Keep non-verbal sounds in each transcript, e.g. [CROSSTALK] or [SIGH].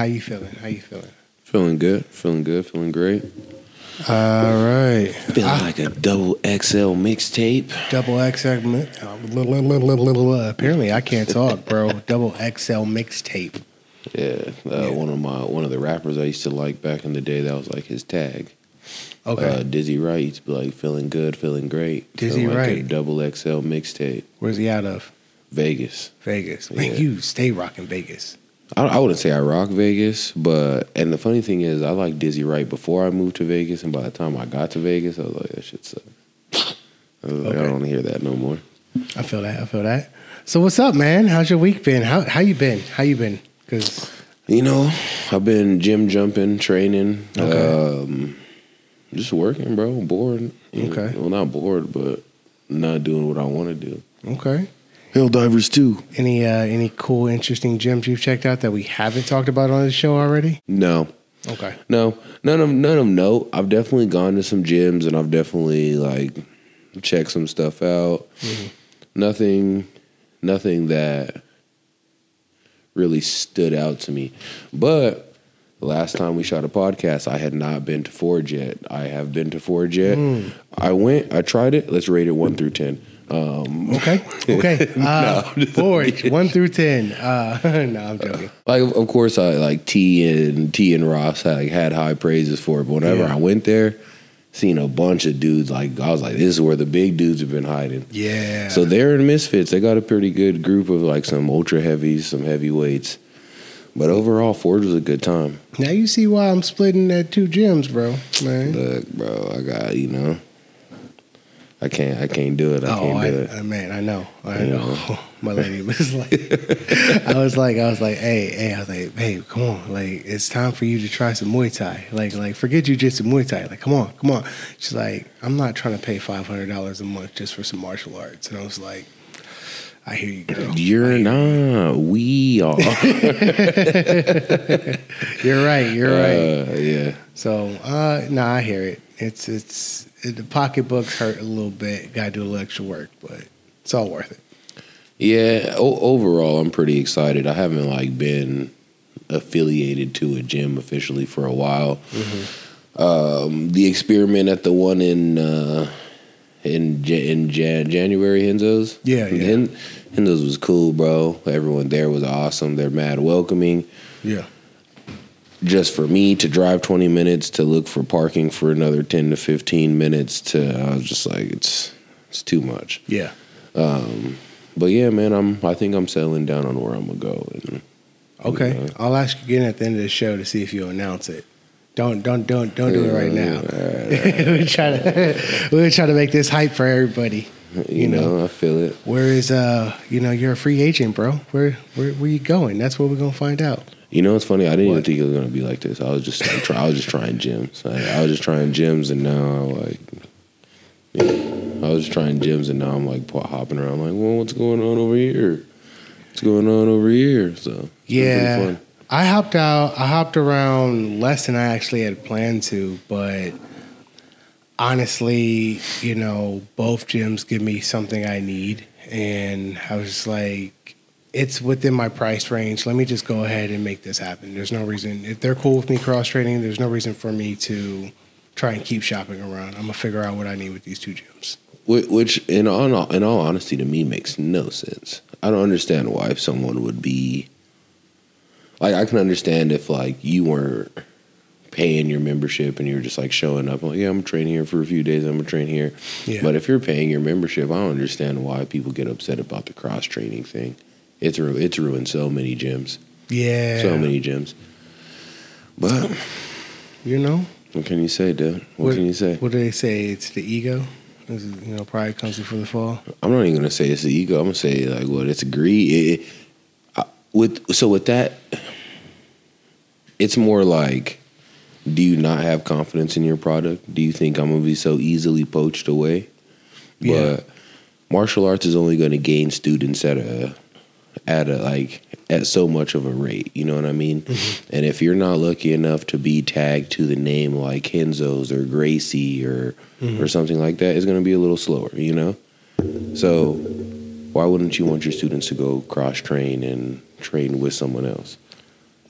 How you feeling? How you feeling? Feeling good. Feeling good. Feeling great. All right. Feeling like a double XL mixtape. Double XL. uh, little, little, little, little, apparently, I can't talk, bro. [LAUGHS] Double XL mixtape. Yeah, uh, one of my one of the rappers I used to like back in the day. That was like his tag. Okay. Uh, Dizzy Wright used to be like feeling good, feeling great. Dizzy Feeling like a Wright. double XL mixtape. Where's he out of? Vegas. Vegas. Man, you stay rocking Vegas. I, I wouldn't say I rock Vegas, but and the funny thing is, I like Dizzy Wright before I moved to Vegas, and by the time I got to Vegas, I was like, that shit sucks. I was like, I don't want to hear that no more. I feel that. I feel that. So what's up, man? How's your week been? How how you been? How you been? Because You know, I've been gym jumping, training, Okay. um, just working, bro. Bored. you know. Okay. Well, not bored, but not doing what I want to do. okay. Helldivers 2. Any uh, any cool, interesting gyms you've checked out that we haven't talked about on the show already? No, Okay. no, none of none of them. No, I've definitely gone to some gyms and I've definitely like checked some stuff out. Nothing, nothing that really stood out to me. But last time we shot a podcast, I had not been to Forge yet. I have been to Forge yet. I went, I tried it. Let's rate it one through ten. Um, Okay. [LAUGHS] Okay. [LAUGHS] Uh, Forge one through ten. Uh, [LAUGHS] no, I'm joking. like of course I like T and T and Ross had, like, had high praises for it. But whenever Yeah. I went there, seen a bunch of dudes like I was like, this is where the big dudes have been hiding. Yeah. So they're in Misfits. They got a pretty good group of like some ultra heavies, some heavyweights. But overall, Forge was a good time. now you see why I'm splitting that two gyms, bro. Man. Look, bro, I got you know, I can't, I can't do it. I Oh, can't I, do it. I- man, I know, I You know. know. [LAUGHS] My lady was like, I was like, I was like, hey, hey, I was like, babe, come on, like, it's time for you to try some Muay Thai. Like, like, forget you jujitsu, Muay Thai. Like, come on, come on. She's like, I'm not trying to pay five hundred dollars a month just for some martial arts. And I was like, I hear you, girl. You're not. We are. [LAUGHS] You're right. You're right. Uh, yeah. So, uh, no, I hear it. It's it's it, the pocketbooks hurt a little bit. Got to do a little extra work, but it's all worth it. Yeah, o- overall, I'm pretty excited. I haven't like been affiliated to a gym officially for a while. Um, the experiment at the one in uh, in in Jan- January, Renzo's. Yeah, yeah. Hen- Renzo's was cool, bro. Everyone there was awesome. They're mad welcoming. Yeah. Just for me to drive 20 minutes to look for parking for another 10 to 15 minutes to I was just like it's it's too much. Yeah. Um, but yeah, man, I'm I think I'm settling down on where I'm gonna go. And, Okay, Yeah. I'll ask you again at the end of the show to see if you announce it. Don't don't don't don't do it right now. [LAUGHS] we're trying to we're trying to make this hype for everybody. you, know, I feel it. Where is uh you know you're a free agent, bro? Where where where you going? That's what we're gonna find out. You know, it's funny. I didn't even think it was gonna be like this. I was just I, try, I was just trying gyms. I, I was just trying gyms, and now I like. Yeah, I was just trying gyms, and now I'm like hopping around. like, well, what's going on over here? What's going on over here? So it's been pretty Yeah. I hopped out. I hopped around less than I actually had planned to, but honestly, you know, both gyms give me something I need, and I was like, it's within my price range. Let me just go ahead and make this happen. There's no reason if they're cool with me cross training. There's no reason for me to try and keep shopping around. I'm gonna figure out what I need with these two gyms. Which, which in all in all honesty, to me, makes no sense. I don't understand why someone would be like. I can understand if like you weren't paying your membership and you're just like showing up. Like, yeah, I'm training here for a few days. I'm gonna train here. Yeah. But if you're paying your membership, I don't understand why people get upset about the cross training thing. It's ru- it's ruined so many gyms, Yeah, so many gyms. But You know what can you say, dude? What, can you say? What do they say? It's the ego. Is, you know, pride comes before the fall. I'm not even gonna say it's the ego. I'm gonna say like what it's greed. It, with so with that, it's more like, do you not have confidence in your product? Do you think I'm gonna be so easily poached away? Yeah. But martial arts is only gonna gain students at a at a like at so much of a rate. You know what I mean? Mm-hmm. And if you're not lucky enough to be tagged to the name like Renzo's or Gracie or mm-hmm. or something like that, it's gonna be a little slower. You know. So why wouldn't you want your students to go cross train and train with someone else?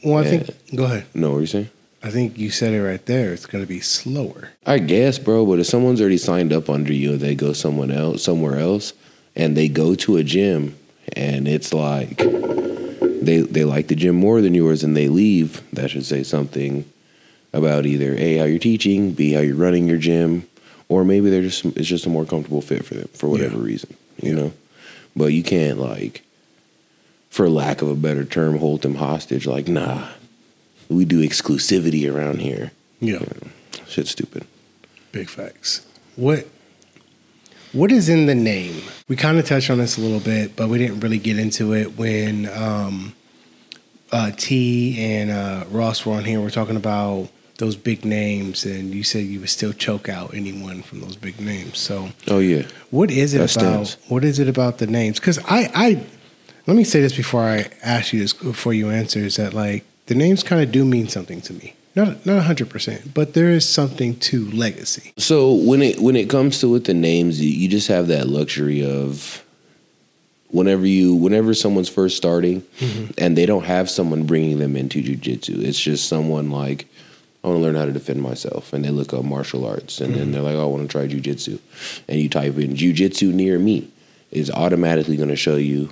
Well, I Yeah. think. Go ahead. No, what are you saying? I think you said it right there. It's going to be slower. I guess, bro. But if someone's already signed up under you and they go someone else, somewhere else, and they go to a gym, and it's like they they like the gym more than yours, and they leave, that should say something about either a how you're teaching, b how you're running your gym, or maybe they're just it's just a more comfortable fit for them for whatever Yeah. reason, you know. But you can't like, for lack of a better term, hold them hostage. Like, nah, we do exclusivity around here. Yeah. Shit's stupid. Big facts. What what is in the name? We kind of touched on this a little bit, but we didn't really get into it when um, uh, T and uh, Ross were on here. We're talking about those big names, and you said you would still choke out anyone from those big names. So, Oh yeah. what is it That about? stands. What is it about the names? Because I, I, let me say this before I ask you this, before you answer, is that like the names kind of do mean something to me. Not not hundred percent, but there is something to legacy. So when it when it comes to with the names, you, just have that luxury of whenever you whenever someone's first starting mm-hmm. and they don't have someone bringing them into jujitsu, it's just someone like I want to learn how to defend myself, and they look up martial arts, and then mm-hmm. they're like, oh, I want to try jujitsu, and you type in jujitsu near me, it's automatically going to show you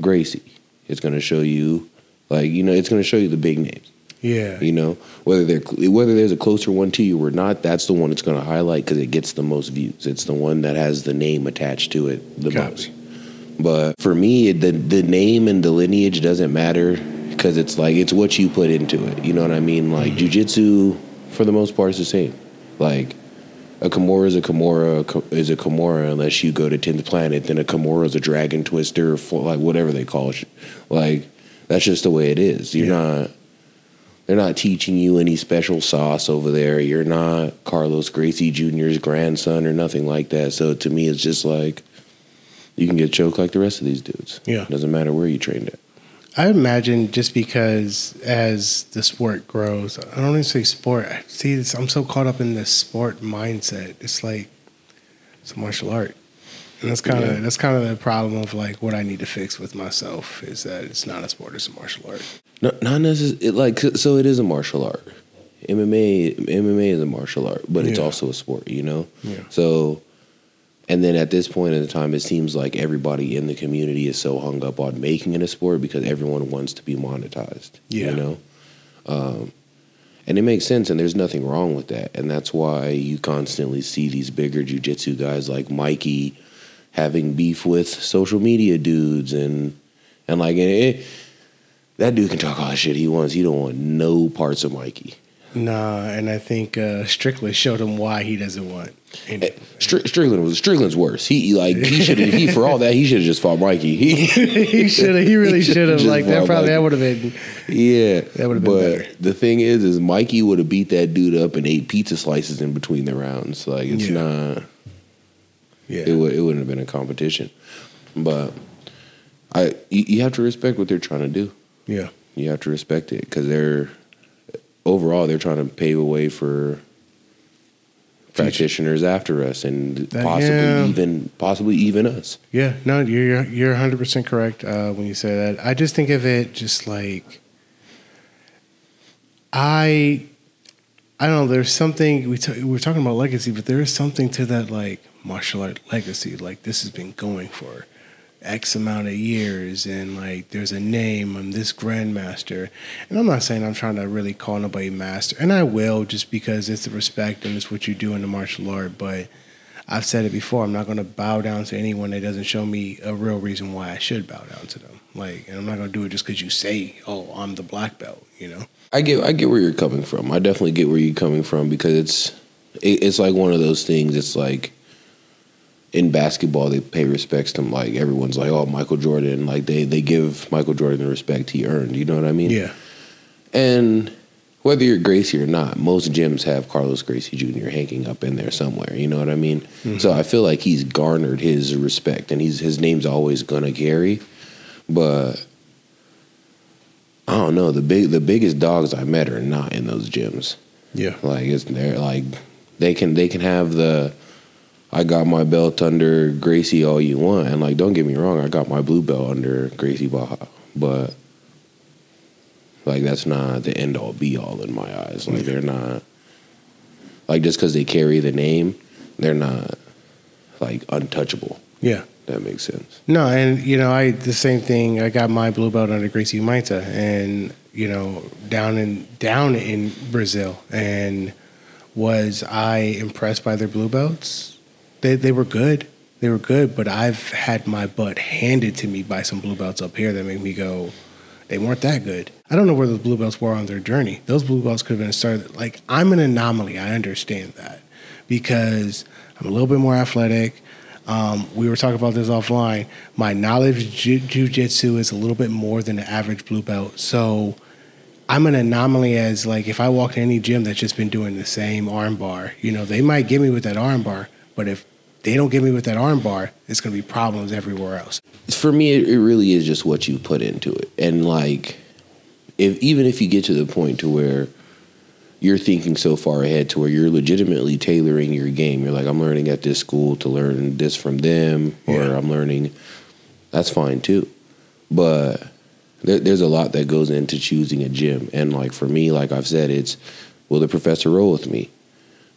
Gracie. It's going to show you like you know it's going to show you the big names. Yeah, You know, whether they're whether there's a closer one to you or not, that's the one it's going to highlight because it gets the most views. It's the one that has the name attached to it the Copy. most. But for me, the the name and the lineage doesn't matter because it's like it's what you put into it. You know what I mean? Like mm-hmm. jujitsu, for the most part, is the same. Like a Kimura is a Kimura is a Kimura unless you go to tenth planet. Then a Kimura is a dragon twister, like whatever they call it. Like that's just the way it is. You're Yeah. not. They're not teaching you any special sauce over there. You're not Carlos Gracie Jr.'s grandson or nothing like that. So to me, it's just like you can get choked like the rest of these dudes. Yeah. it doesn't matter where you trained at. I imagine just because as the sport grows, I don't even say sport. I see, this, I'm so caught up in the sport mindset. It's like it's a martial art, and that's kind of Yeah. that's kind of the problem of like what I need to fix with myself is that it's not a sport; it's a martial art. No, not necessarily. Like so. It is a martial art. MMA MMA is a martial art, but it's also a sport. You know. Yeah. So, and then at this point in the time, it seems like everybody in the community is so hung up on making it a sport because everyone wants to be monetized. Yeah. You know. Um, and it makes sense, and there's nothing wrong with that, and that's why you constantly see these bigger jujitsu guys like Mikey having beef with social media dudes, and and like it, that dude can talk all the shit he wants. He don't want no parts of Mikey. Nah, and I think uh, Strickland showed him why he doesn't want. Any, Stri- Strickland was Strickland's worse. He like he should have he for all that he should have just fought Mikey. He [LAUGHS] he should have. He really [LAUGHS] should have. Like that. Probably that would have been. yeah, That would've been but better. the thing is, is Mikey would have beat that dude up and ate pizza slices in between the rounds. Like it's Yeah. not. Yeah. It would it wouldn't have been a competition, but I you, you have to respect what they're trying to do. yeah. You have to respect it because they're overall they're trying to pave a way for practitioners after us and That- possibly yeah. even possibly even us. Yeah, no, you're you're 100 percent correct uh, when you say that. I just think of it just like I, I don't know. There's something we t- we're talking about legacy, but there is something to that like martial art legacy. Like this has been going for X amount of years, and like there's a name. I'm this grandmaster, and I'm not saying I'm trying to really call nobody master, and I will just because it's the respect and it's what you do in the martial art, but. I've said it before. I'm not going to bow down to anyone that doesn't show me a real reason why I should bow down to them. Like, and I'm not going to do it just because you say, "Oh, I'm the black belt." You know? I get I get where you're coming from. I definitely get where you're coming from because it's it, it's like one of those things. It's like in basketball they pay respects to him. like everyone's like oh Michael Jordan like they they give Michael Jordan the respect he earned. You know what I mean? Yeah. And whether you're Gracie or not, most gyms have Carlos Gracie Jr. hanging up in there somewhere. You know what I mean? Mm-hmm. So I feel like he's garnered his respect, and he's his name's always gonna carry. But I don't know the big the biggest dogs I met are not in those gyms. Yeah. Like it's they're like they can they can have the I got my belt under Gracie all you want, and like don't get me wrong, I got my blue belt under Gracie Barra, but Like that's not the end all be all in my eyes. Like they're not like just because they carry the name, they're not like untouchable. Yeah. That makes sense. No, and you know, I the same thing. I got my blue belt under Gracie Humaitá, and you know, down in down in Brazil, and was I impressed by their blue belts? They they were good. They were good, but I've had my butt handed to me by some blue belts up here that make me go, they weren't that good. I don't know where those blue belts were on their journey. Those blue belts could have been started. Like I'm an anomaly. I understand that because I'm a little bit more athletic. Um, we were talking about this offline. My knowledge of jiu- jujitsu is a little bit more than the average blue belt. So I'm an anomaly as like if I walk in any gym that's just been doing the same arm bar, you know, they might get me with that arm bar, but if they don't get me with that arm bar, it's gonna be problems everywhere else. For me, it, it really is just what you put into it, and like, if even if you get to the point to where you're thinking so far ahead to where you're legitimately tailoring your game, you're like, I'm learning at this school to learn this from them, or Yeah. I'm learning. That's fine too, but there, there's a lot that goes into choosing a gym, and like for me, like I've said, it's will the professor roll with me?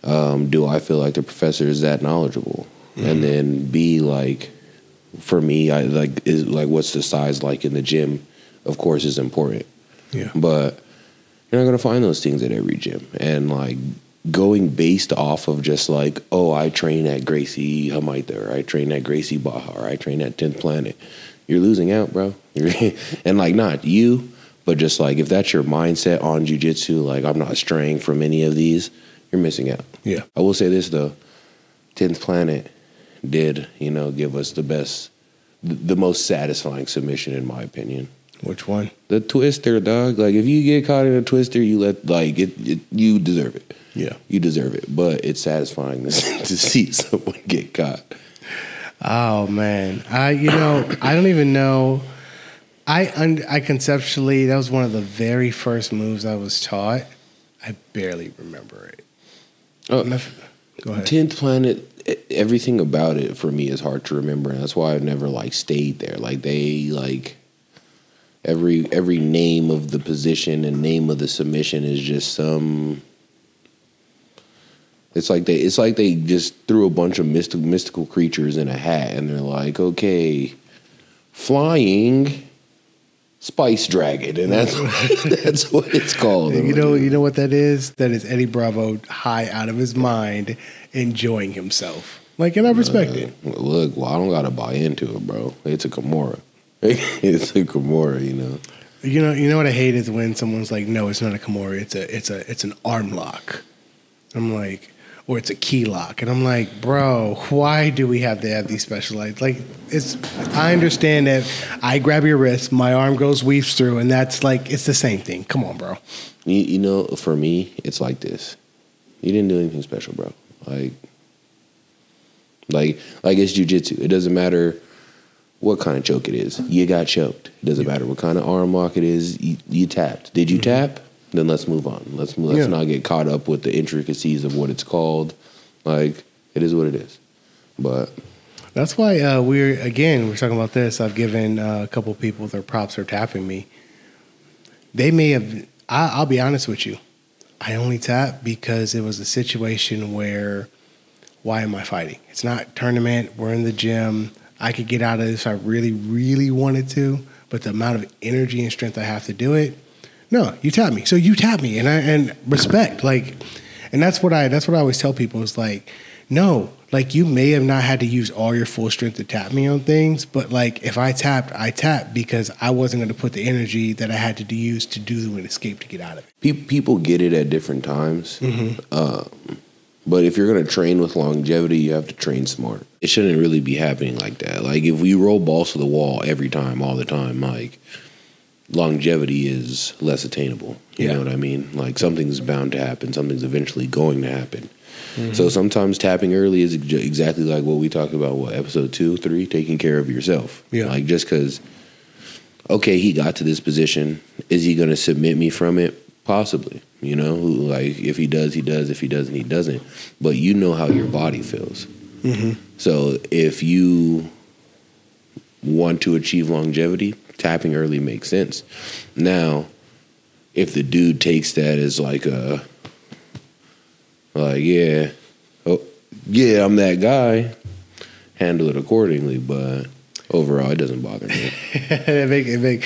Um, do I feel like the professor is that knowledgeable? And then B, like for me, I like is like what's the size like in the gym? Of course, is important, Yeah. but you're not gonna find those things at every gym. And like going based off of just like, oh, I train at Gracie Humaitá, or I train at Gracie Barra, or I train at Tenth Planet. You're losing out, bro. [LAUGHS] And like not you, but just like if that's your mindset on jujitsu, like I'm not straying from any of these, you're missing out. Yeah. I will say this though, Tenth Planet did, you know, give us the best, the most satisfying submission in my opinion. Which one? The twister, dog. Like if you get caught in a twister, you let like it. it you deserve it. Yeah. You deserve it. But it's satisfying to, [LAUGHS] to see [LAUGHS] someone get caught. Oh man, I you know I don't even know. I un, I conceptually that was one of the very first moves I was taught. I barely remember it. Oh, Go ahead. Tenth Planet. Everything about it for me is hard to remember, and that's why I've never like stayed there. Like they like every every name of the position and name of the submission is just some. It's like they it's like they just threw a bunch of mystical mystical creatures in a hat, and they're like, okay, flying. Spice Dragon, and that's [LAUGHS] that's what it's called. You know, you know what that is? That is Eddie Bravo high out of his mind, enjoying himself. Like, and I respect uh, it. Look, well, I don't gotta buy into it, bro. It's a Kimura. [LAUGHS] it's a Kimura, you know. You know, you know what I hate is when someone's like, "No, it's not a Kimura. It's a, it's a, it's an arm lock." I'm like, or it's a key lock, and I'm like, bro, why do we have to have these specialized? Like, it's. I understand that I grab your wrist, my arm goes weaves through, and that's like it's the same thing. Come on, bro. You, you know, for me, it's like this. You didn't do anything special, bro. Like, like, like it's jujitsu. It doesn't matter what kind of choke it is. You got choked. It doesn't matter what kind of arm lock it is. You, you tapped. Did you mm-hmm. tap? Then let's move on. Let's let's Yeah. not get caught up with the intricacies of what it's called. Like, it is what it is. But That's why uh, we're again we're talking about this. I've given uh, a couple people their props for tapping me. They may have. I, I'll be honest with you. I only tapped because it was a situation where, why am I fighting? It's not tournament. We're in the gym. I could get out of this if I really, really wanted to, but the amount of energy and strength I have to do it. No, you tap me. So you tap me, and I and respect like, and that's what I that's what I always tell people is like, no, like you may have not had to use all your full strength to tap me on things, but like if I tapped, I tapped because I wasn't going to put the energy that I had to use to do an escape to get out of it. pe- people get it at different times. Um, but if you're going to train with longevity, you have to train smart. It shouldn't really be happening like that. Like if we roll balls to the wall every time, all the time, like longevity is less attainable. You Yeah. know what I mean? Like something's bound to happen. Something's eventually going to happen. Mm-hmm. So sometimes tapping early is ex- exactly like what we talked about. What episode two, three, taking care of yourself. Yeah. Like just because okay, he got to this position. Is he going to submit me from it? Possibly. You know, like if he does, he does. If he doesn't, he doesn't. But you know how your body feels. Mm-hmm. So if you want to achieve longevity, tapping early makes sense. Now, if the dude takes that as like a like yeah, oh yeah, I'm that guy, handle it accordingly. But overall, it doesn't bother me. [LAUGHS] it make, it make,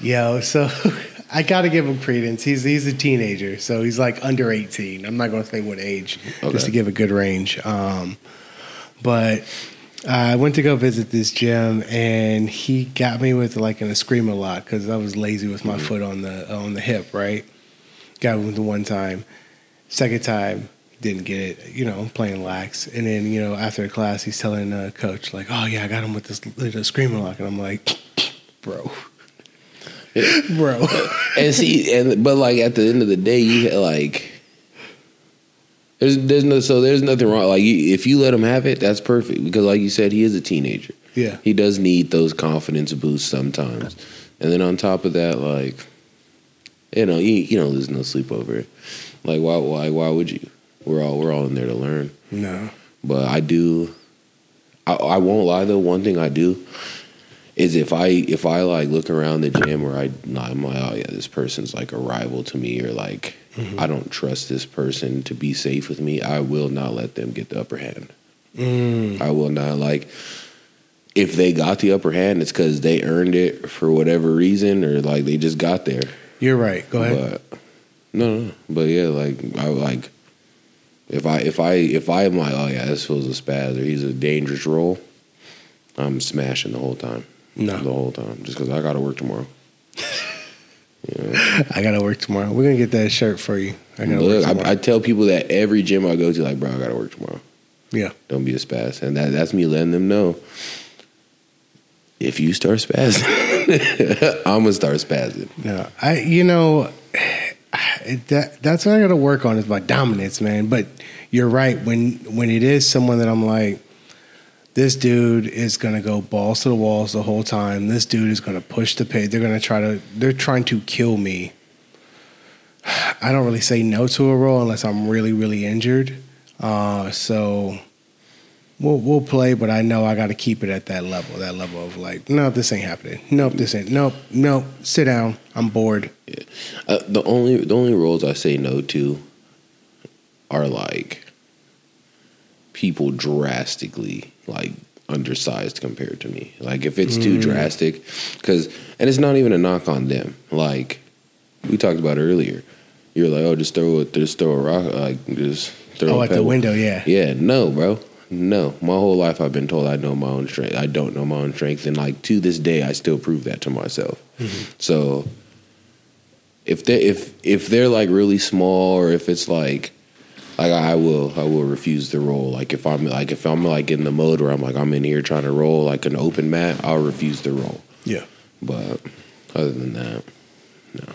yo, so [LAUGHS] I gotta give him credence. He's he's a teenager, so he's like under eighteen. I'm not gonna say what age, Okay. just to give a good range. Um, but Uh, I went to go visit this gym, and he got me with like an Estima lock because I was lazy with my mm-hmm. foot on the on the hip. Right, got me with the one time. Second time, didn't get it. You know, playing lax, and then you know after class, he's telling the coach like, "Oh yeah, I got him with this little Estima lock," and I'm like, [LAUGHS] "Bro." [LAUGHS] Bro, and see, and but like at the end of the day, you like there's there's no so there's nothing wrong. Like you, if you let him have it, that's perfect because like you said, he is a teenager. yeah, He does need those confidence boosts sometimes, and then on top of that, like you know, you, you don't lose no sleep over it. Like why why why would you? We're all we're all in there to learn. no, But I do. I, I won't lie though. One thing I do is if I if I like look around the gym or I I'm like oh yeah this person's like a rival to me or like I don't trust this person to be safe with me. I will not let them get the upper hand. mm, I will not like if they got the upper hand. It's because they earned it for whatever reason or like they just got there. you're right. Go ahead. But no, no, no. But yeah, like I like if I if I if I'm like, oh yeah, this feels a spaz or he's a dangerous role, I'm smashing the whole time. No. The whole time. Just because I gotta work tomorrow. [LAUGHS] know? I gotta work tomorrow. We're gonna get that shirt for you. I gotta Look. I, I tell people that every gym I go to, like, bro, I gotta work tomorrow. Yeah. Don't be a spaz. And that that's me letting them know. If you start spazzing, [LAUGHS] I'm gonna start spazzing. no, I. You know, that that's what I gotta work on is my dominance, man. But you're right. When when it is someone that I'm like, this dude is gonna go balls to the walls the whole time. This dude is gonna push the pit. They're gonna try to. They're trying to kill me. [SIGHS] I don't really say no to a role unless I'm really really injured. Uh, so we'll we'll play, but I know I got to keep it at that level. That level of like, no, this ain't happening. Nope, this ain't. Nope, nope. Sit down. I'm bored. Uh, the only the only roles I say no to are like people drastically like undersized compared to me. Like if it's too mm. drastic, because and it's not even a knock on them. Like we talked about earlier, you're like, oh, just throw it, just throw a rock, like just throw. Oh, a at the window, yeah. Yeah, no, bro. No, my whole life I've been told I know my own strength. I don't know my own strength, and like to this day, I still prove that to myself. Mm-hmm. So, if they if if they're like really small, or if it's like like I will I will refuse the roll. Like if I'm like if I'm like in the mode where I'm like I'm in here trying to roll like an open mat, I'll refuse the roll. Yeah. But other than that, no.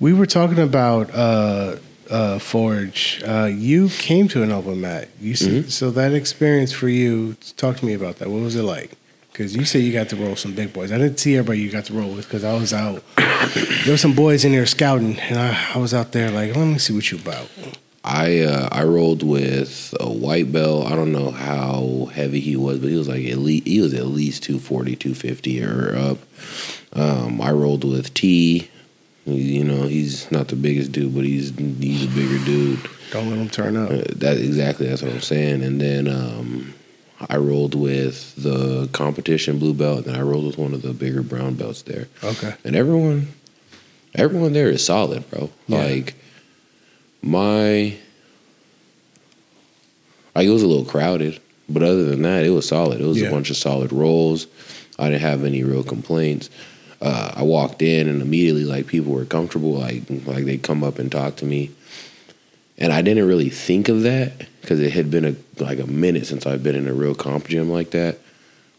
We were talking about uh, uh, Forge. Uh, you came to an open mat. You Mm-hmm. so that experience for you. Talk to me about that. What was it like? Because you said you got to roll some big boys. I didn't see everybody you got to roll with because I was out. [COUGHS] there were some boys in there scouting, and I, I was out there like, let me see what you about. I uh, I rolled with a white belt. I don't know how heavy he was, but he was like at least he was at least 240, 250 or up. Um, I rolled with T. You know, he's not the biggest dude, but he's he's a bigger dude. Don't let him turn up. Uh, that exactly that's what I'm saying. And then um, I rolled with the competition blue belt, and I rolled with one of the bigger brown belts there. Okay. And everyone, everyone there is solid, bro. Yeah. Like my, like it was a little crowded, but other than that, it was solid. It was Yeah. a bunch of solid rolls. I didn't have any real complaints. Uh, I walked in and immediately, like people were comfortable, like like they'd come up and talk to me, and I didn't really think of that because it had been a like a minute since I've been in a real comp gym like that.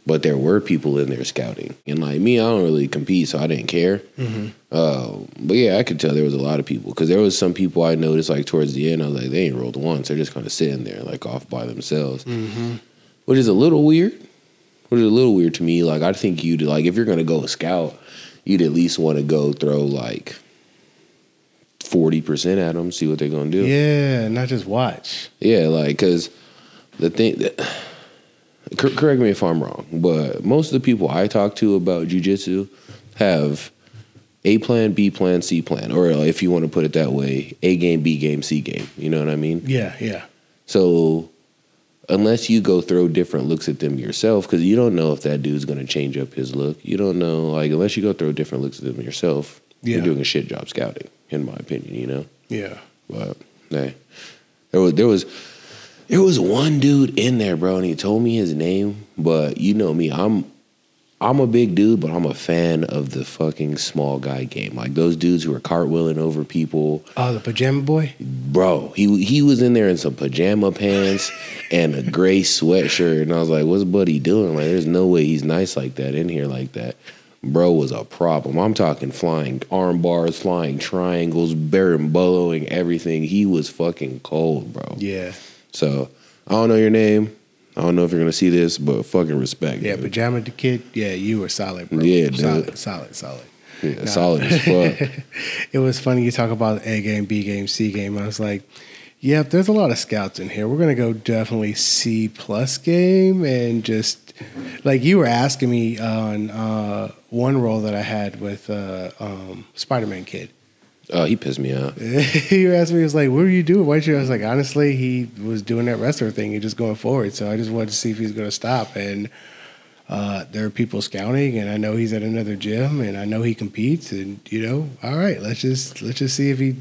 But there were people in there scouting, and like me, I don't really compete, so I didn't care. Uh, but yeah, I could tell there was a lot of people because there was some people I noticed like towards the end. I was like, they ain't rolled once; they're just kind of sitting there like off by themselves, which is a little weird. Which is a little weird to me. Like I think you'd like if you're gonna go scout, you'd at least want to go throw like forty percent at them, see what they're gonna do. Yeah, not just watch. Yeah, like because the thing that cor- correct me if I'm wrong, but most of the people I talk to about jujitsu have A plan, B plan, C plan, or if you want to put it that way, A game, B game, C game. You know what I mean? Yeah, yeah. So unless you go throw different looks at them yourself, because you don't know if that dude's going to change up his look. You don't know, like unless you go throw different looks at them yourself, Yeah. you're doing a shit job scouting, in my opinion. You know, Yeah. but hey, there was there was there was one dude in there, bro, and he told me his name, but you know me, I'm. I'm a big dude, but I'm a fan of the fucking small guy game. Like those dudes who are cartwheeling over people, Oh, the pajama boy? bro, he he was in there in some pajama pants [LAUGHS] and a gray sweatshirt, and I was like, "What's Buddy doing? Like, there's no way he's nice like that in here like that." Bro was a problem. I'm talking flying arm bars, flying triangles, berimboloing everything. He was fucking cold, bro. Yeah. So I don't know your name. I don't know if you're gonna see this, but fucking respect. Yeah, dude. pajama the kid. Yeah, you were solid, bro. Yeah, dude. solid, solid, solid. yeah, solid as fuck. [LAUGHS] it was funny you talk about A game, B game, C game. I was like, yep, there's a lot of scouts in here. We're gonna go definitely C plus game and just like you were asking me on uh, one role that I had with uh, um, Spider Man Kid. Oh, he pissed me off. [LAUGHS] he asked me, he was like, "What are you doing?" Why you? I was like, honestly, he was doing that wrestler thing and just going forward. So I just wanted to see if he's going to stop. And uh, there are people scouting, and I know he's at another gym, and I know he competes. And you know, all right, let's just let's just see if he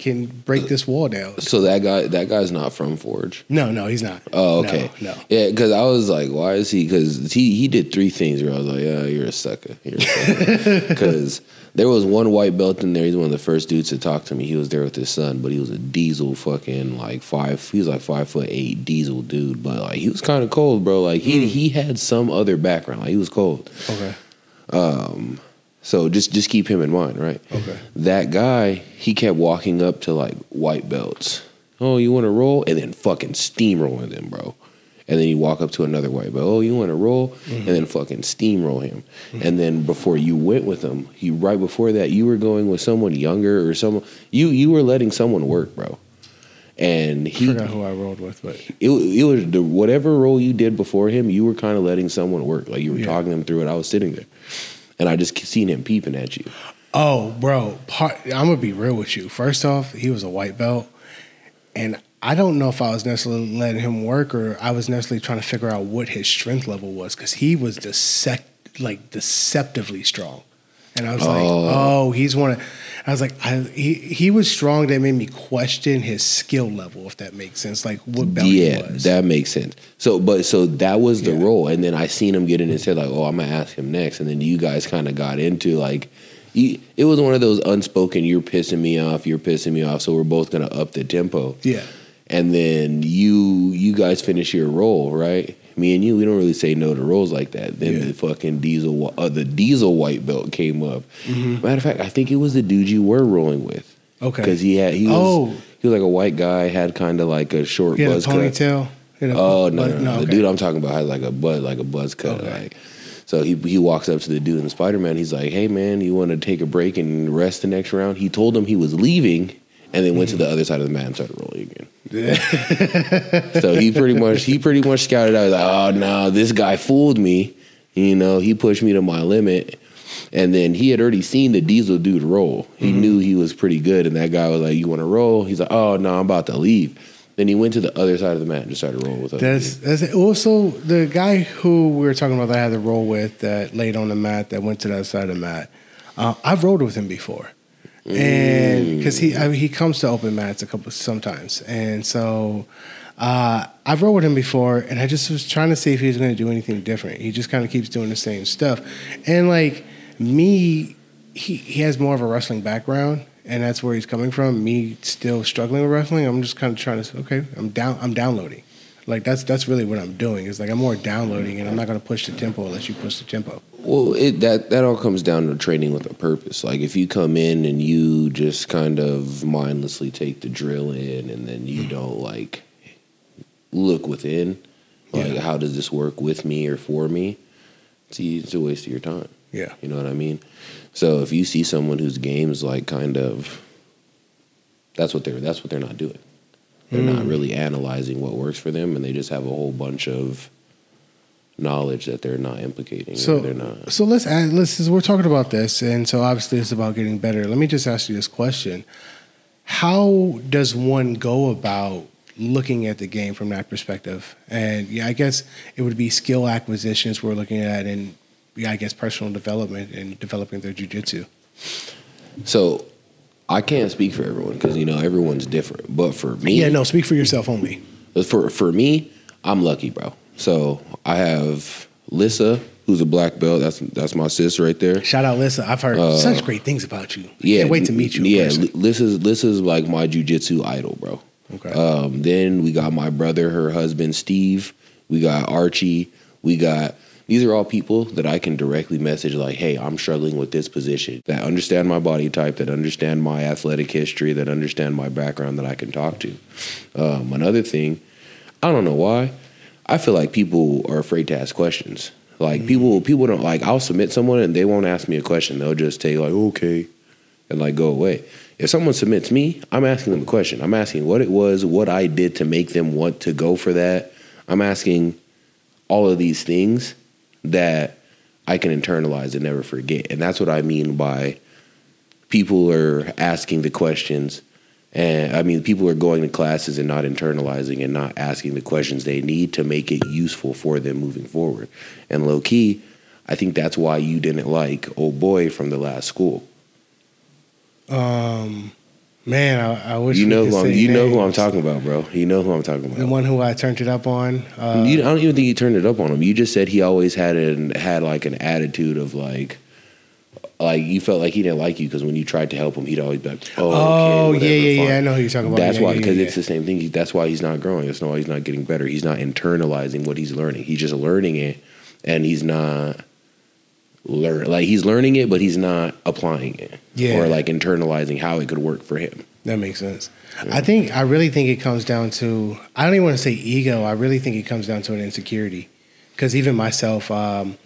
can break this wall down. So that guy, that guy's not from Forge. No, no, he's not. Oh, okay. No, Yeah, because I was like, why is he? Because he he did three things where I was like, yeah, you're a sucker. You're a sucker. [LAUGHS] Because there was one white belt in there. He's one of the first dudes to talk to me. He was there with his son, but he was a diesel fucking like five. He was like five foot eight diesel dude, but like he was kind of cold, bro. Like he he had some other background. Like he was cold. okay, Um, so just just keep him in mind, right? okay, That guy, he kept walking up to like white belts. Oh, you want to roll? And then fucking steamrolling them, bro. And then you walk up to another white belt. Oh, you want to roll? And then fucking steamroll him. And then before you went with him, he right before that, you were going with someone younger or someone. You you were letting someone work, bro. And I he, forgot who I rolled with, but it, it was the whatever role you did before him, you were kind of letting someone work. Like you were Yeah. talking them through it. I was sitting there, and I just seen him peeping at you. Oh, bro, part, I'm gonna be real with you. First off, he was a white belt, and I don't know if I was necessarily letting him work or I was necessarily trying to figure out what his strength level was because he was decept, like deceptively strong, and I was like, Oh. oh, he's one of. I was like, I, he he was strong. That made me question his skill level, if that makes sense. Like what belt yeah, that makes sense. So, but so that was the Yeah. role, and then I seen him get in his head like, oh, I'm gonna ask him next, and then you guys kind of got into like, you, it was one of those unspoken. You're pissing me off. You're pissing me off. So we're both gonna up the tempo, yeah, and then you you guys finish your role, right? Me and you, we don't really say no to roles like that. Then Yeah. the fucking diesel, uh, the diesel white belt came up. Mm-hmm. Matter of fact, I think it was the dude you were rolling with okay. because he had he was Oh. he was like a white guy, had kind of like a short he had a buzz cut. ponytail. A- Oh no, but- no, no. the okay. dude I'm talking about has like a buzz, like a buzz cut. Okay. Like, so he he walks up to the dude in the Spider Man. He's like, "Hey man, you want to take a break and rest the next round?" He told him he was leaving, and then went to the other side of the mat and started rolling again. [LAUGHS] so he pretty much he pretty much scouted out. Like, oh no, this guy fooled me. You know, he pushed me to my limit. And then he had already seen the diesel dude roll. He knew he was pretty good, and that guy was like, "You want to roll?" He's like, "Oh no, I'm about to leave." Then he went to the other side of the mat and just started rolling with us. That's that's also the guy who we were talking about that I had to roll with that laid on the mat that went to that side of the mat. Uh, I've rolled with him before, and because he I mean, he comes to open mats a couple sometimes, and so uh, I've rolled with him before, and I just was trying to see if he was going to do anything different. He just kind of keeps doing the same stuff, and like me, he he has more of a wrestling background. And that's where he's coming from. Me still struggling with wrestling. I'm just kind of trying to. say, Okay, I'm down. I'm downloading. Like that's that's really what I'm doing. Is like I'm more downloading, and I'm not going to push the tempo unless you push the tempo. Well, it that that all comes down to training with a purpose. Like if you come in and you just kind of mindlessly take the drill in, and then you don't like look within, like Yeah. how does this work with me or for me? It's, it's a waste of your time. Yeah, You know what I mean? So if you see someone whose game's like kind of that's what they're that's what they're not doing. They're not Mm. really analyzing what works for them and they just have a whole bunch of knowledge that they're not implicating. So they're not. So let's add, let's we're talking about this, and so obviously it's about getting better. Let me just ask you this question: How does one go about looking at the game from that perspective? And yeah, I guess it would be skill acquisitions we're looking at, and yeah, I guess personal development and developing their jujitsu. So I can't speak for everyone because you know everyone's different. But for me, Yeah, no, speak for yourself only. for for me, I'm lucky, bro. So I have Lissa, who's a black belt. That's that's my sis right there. Shout out, Lissa. I've heard Uh, such great things about you. Yeah, Can't wait to meet you. Yeah, Lissa's Lissa's like my jujitsu idol, bro. Okay. Um, then we got my brother, her husband Steve. We got Archie. We got these are all people that I can directly message like, "Hey, I'm struggling with this position." That understand my body type, that understand my athletic history, that understand my background, that I can talk to. Um, another thing, I don't know why, I feel like people are afraid to ask questions. Like mm. people, people don't like. I'll submit someone and they won't ask me a question. They'll just say like, "Okay," and like go away. If someone submits me, I'm asking them a question. I'm asking what it was, what I did to make them want to go for that. I'm asking all of these things that I can internalize and never forget. And that's what I mean by people are asking the questions. And I mean, people are going to classes and not internalizing and not asking the questions they need to make it useful for them moving forward. And low key, I think that's why you didn't like old boy from the last school. Um, man, I, I wish You know could who I'm, you know who I'm talking about, bro. You know who I'm talking about. The one who I turned it up on. Uh, you, I don't even think you turned it up on him. You just said he always had an had like an attitude of like, like you felt like he didn't like you because when you tried to help him, he'd always be like, "Oh, oh okay, yeah, yeah, yeah. I know who you're talking about. That's Yeah, why, yeah, because yeah, it's the same thing. That's why he's not growing. That's why he's not getting better. He's not internalizing what he's learning. He's just learning it, and he's not learn like he's learning it, but he's not applying it, Yeah. or like internalizing how it could work for him. That makes sense. I think I really think it comes down to I don't even want to say ego. I really think it comes down to an insecurity. Because even myself, um,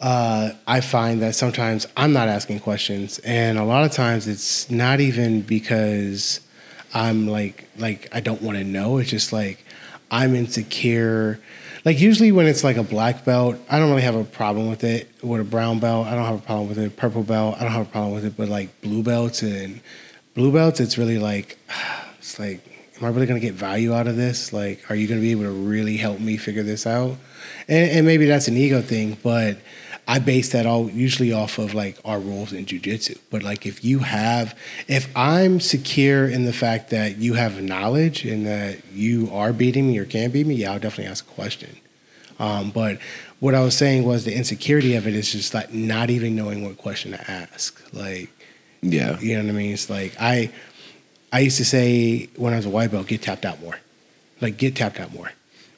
uh, I find that sometimes I'm not asking questions, and a lot of times it's not even because I'm like like I don't want to know. It's just like I'm insecure. Like usually when it's like a black belt, I don't really have a problem with it. With a brown belt, I don't have a problem with it. Purple belt, I don't have a problem with it. But like blue belts and blue belts, it's really like [SIGHS] it's like, am I really gonna get value out of this? Like, are you gonna be able to really help me figure this out? And, and maybe that's an ego thing, but I base that all usually off of like our rules in jujitsu. But like, if you have, if I'm secure in the fact that you have knowledge and that you are beating me or can beat me, yeah, I'll definitely ask a question. Um, but what I was saying was the insecurity of it is just like not even knowing what question to ask. Like, Yeah, you know what I mean? It's like I I used to say when I was a white belt, get tapped out more. Like get tapped out more.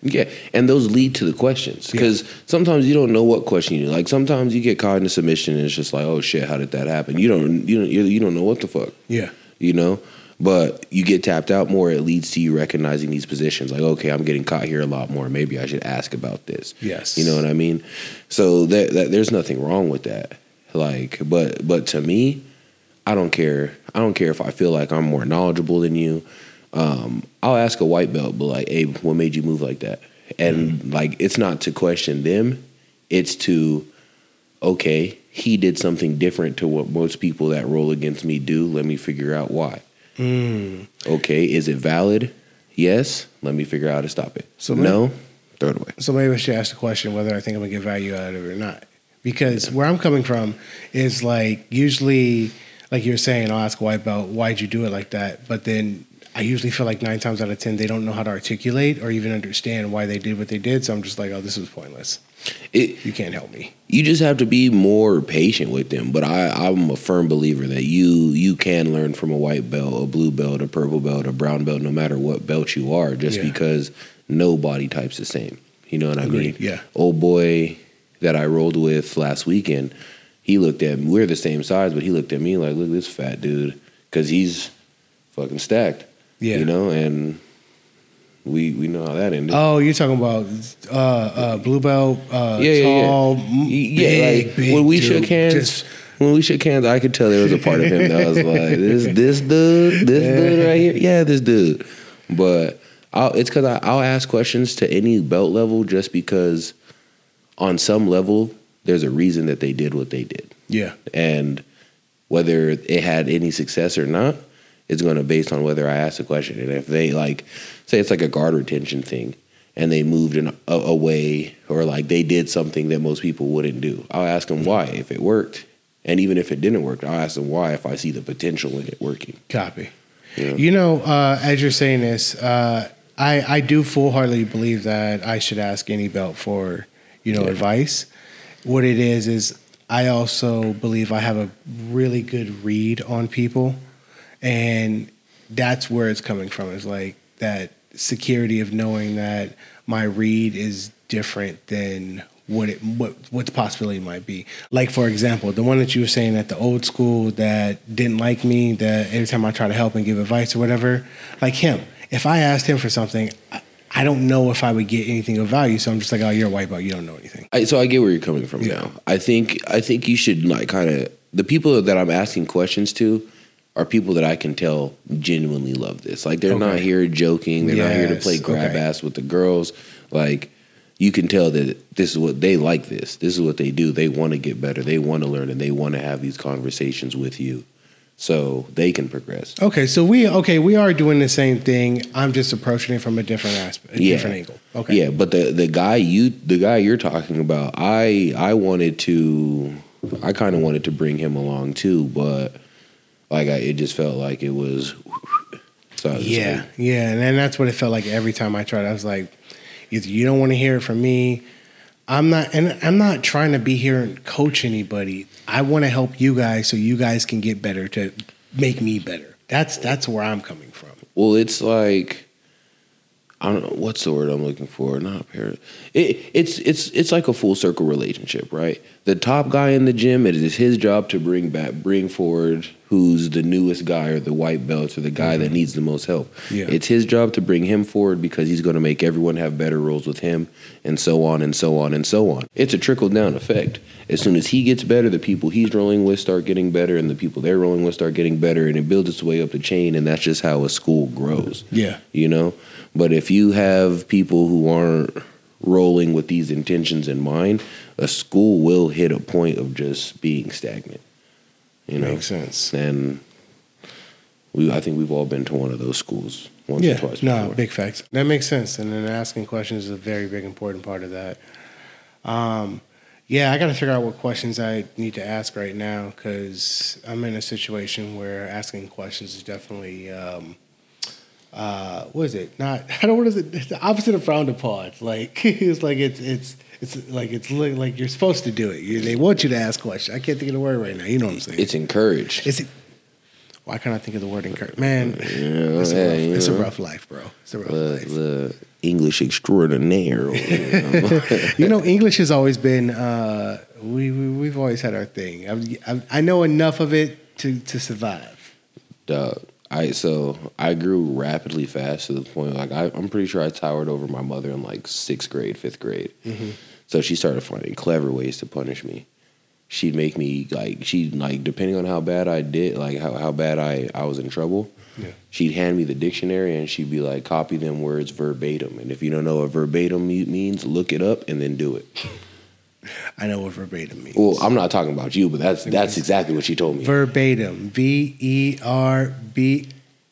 Yeah, and those lead to the questions because sometimes you don't know what question you like. Sometimes you get caught in a submission and it's just like, oh shit, how did that happen? You don't, you don't, you you don't know what the fuck, Yeah. you know. But you get tapped out more. It leads to you recognizing these positions. Like, okay, I'm getting caught here a lot more. Maybe I should ask about this. Yes. you know what I mean. So that, that there's nothing wrong with that. Like, but but to me, I don't care. I don't care if I feel like I'm more knowledgeable than you. Um, I'll ask a white belt, but like, hey, what made you move like that? And like, it's not to question them. It's to, okay, he did something different to what most people that roll against me do. Let me figure out why. Mm. Okay, is it valid? Yes. Let me figure out how to stop it. So no, throw it away. So maybe I should ask the question whether I think I'm gonna get value out of it or not. Because where I'm coming from is like usually, like you're saying, I'll ask a white belt, why'd you do it like that? But then I usually feel like nine times out of ten they don't know how to articulate or even understand why they did what they did. So I'm just like, oh, this was pointless. It, You can't help me. you just have to be more patient with them. But I, I'm a firm believer that you you can learn from a white belt, a blue belt, a purple belt, a brown belt, no matter what belt you are, just Yeah. because no body type's the same. You know what I Agreed, mean? yeah. Old boy that I rolled with last weekend, he looked at me. We're the same size, but he looked at me like, "Look at this fat dude," because he's fucking stacked. Yeah. You know, and we we know how that ended. Oh, you're talking about uh, uh, blue belt, uh, Yeah, yeah, yeah. tall, Y- m- yeah, big, like, big when we dude. shook hands, Just- when we shook hands, I could tell there was a part of him that was like, [LAUGHS] "This, this dude, this dude right here, yeah, this dude." But I'll, it's because I'll ask questions to any belt level just because on some level, there's a reason that they did what they did. Yeah. And whether it had any success or not, it's going to based on whether I ask the question. And if they like, say it's like a guard retention thing, and they moved in a, away or like they did something that most people wouldn't do, I'll ask them why. If it worked, and even if it didn't work, I'll ask them why. If I see the potential in it working. Copy. Yeah. You know, uh, as you're saying this, uh, I I do full heartedly believe that I should ask any belt for you know Yeah. advice. What it is is I also believe I have a really good read on people, and that's where it's coming from. Is like that security of knowing that my read is different than what it what what the possibility might be. Like for example, the one that you were saying at the old school that didn't like me, that every time I try to help and give advice or whatever, like him. If I asked him for something, I, I don't know if I would get anything of value. So I'm just like, oh, you're a white belt. You don't know anything. I, so I get where you're coming from Yeah. now. I think I think you should like kind of the people that I'm asking questions to are people that I can tell genuinely love this. Like they're not here joking. They're not here to play grab okay. ass with the girls. Like you can tell that this is what they like. This this is what they do. They want to get better. They want to learn, and they want to have these conversations with you, so they can progress. Okay, so we okay, we are doing the same thing. I'm just approaching it from a different aspect, a Yeah. different angle. Okay. Yeah, but the the guy you the guy you're talking about, I I wanted to I kind of wanted to bring him along too, but like I, it just felt like it was. So I was just Yeah, like, yeah, and then that's what it felt like every time I tried. I was like, either you don't want to hear it from me. I'm not, and I'm not trying to be here and coach anybody. I want to help you guys so you guys can get better to make me better. That's that's where I'm coming from. well, it's like I don't know what's the word I'm looking for. Not parent. It, it's it's it's like a full circle relationship, right? The top guy in the gym, it is his job to bring back, bring forward who's the newest guy or the white belt or the guy that mm-hmm. needs the most help. Yeah. It's his job to bring him forward because he's going to make everyone have better roles with him, and so on and so on and so on. It's a trickle down effect. As soon as he gets better, the people he's rolling with start getting better, and the people they're rolling with start getting better, and it builds its way up the chain, and that's just how a school grows Yeah, you know but if you have people who aren't rolling with these intentions in mind a school will hit a point of just being stagnant you know makes sense. and we i think we've all been to one of those schools once or Yeah, twice no, before. big facts. That makes sense, and then asking questions is a very big important part of that. Um, yeah, I got to figure out what questions I need to ask right now because I'm in a situation where asking questions is definitely um, uh, what is it? Not [LAUGHS] I don't what is it? It's the opposite of frowned upon. Like [LAUGHS] it's like it's it's it's like it's li- like you're supposed to do it. You, they want you to ask questions. I can't think of the word right now. You know what I'm saying? it's encouraged Is it? Why can't I think of the word encourage? Man, Yeah, it's, a rough, it's a rough life, bro. It's a rough the, life. the english extraordinaire you know? [LAUGHS] you know, English has always been. Uh, we, we we've always had our thing. I, I, I know enough of it to to survive. Dog. I so I grew rapidly fast to the point like I, I'm pretty sure I towered over my mother in like sixth grade, fifth grade. Mm-hmm. So she started finding clever ways to punish me. She'd make me like she like depending on how bad I did, like how, how bad I, I was in trouble. Yeah. She'd hand me the dictionary and she'd be like, copy them words verbatim. And if you don't know what verbatim means, look it up and then do it. I know what verbatim means. Well, I'm not talking about you, but that's that's exactly what she told me. verbatim. V E R B.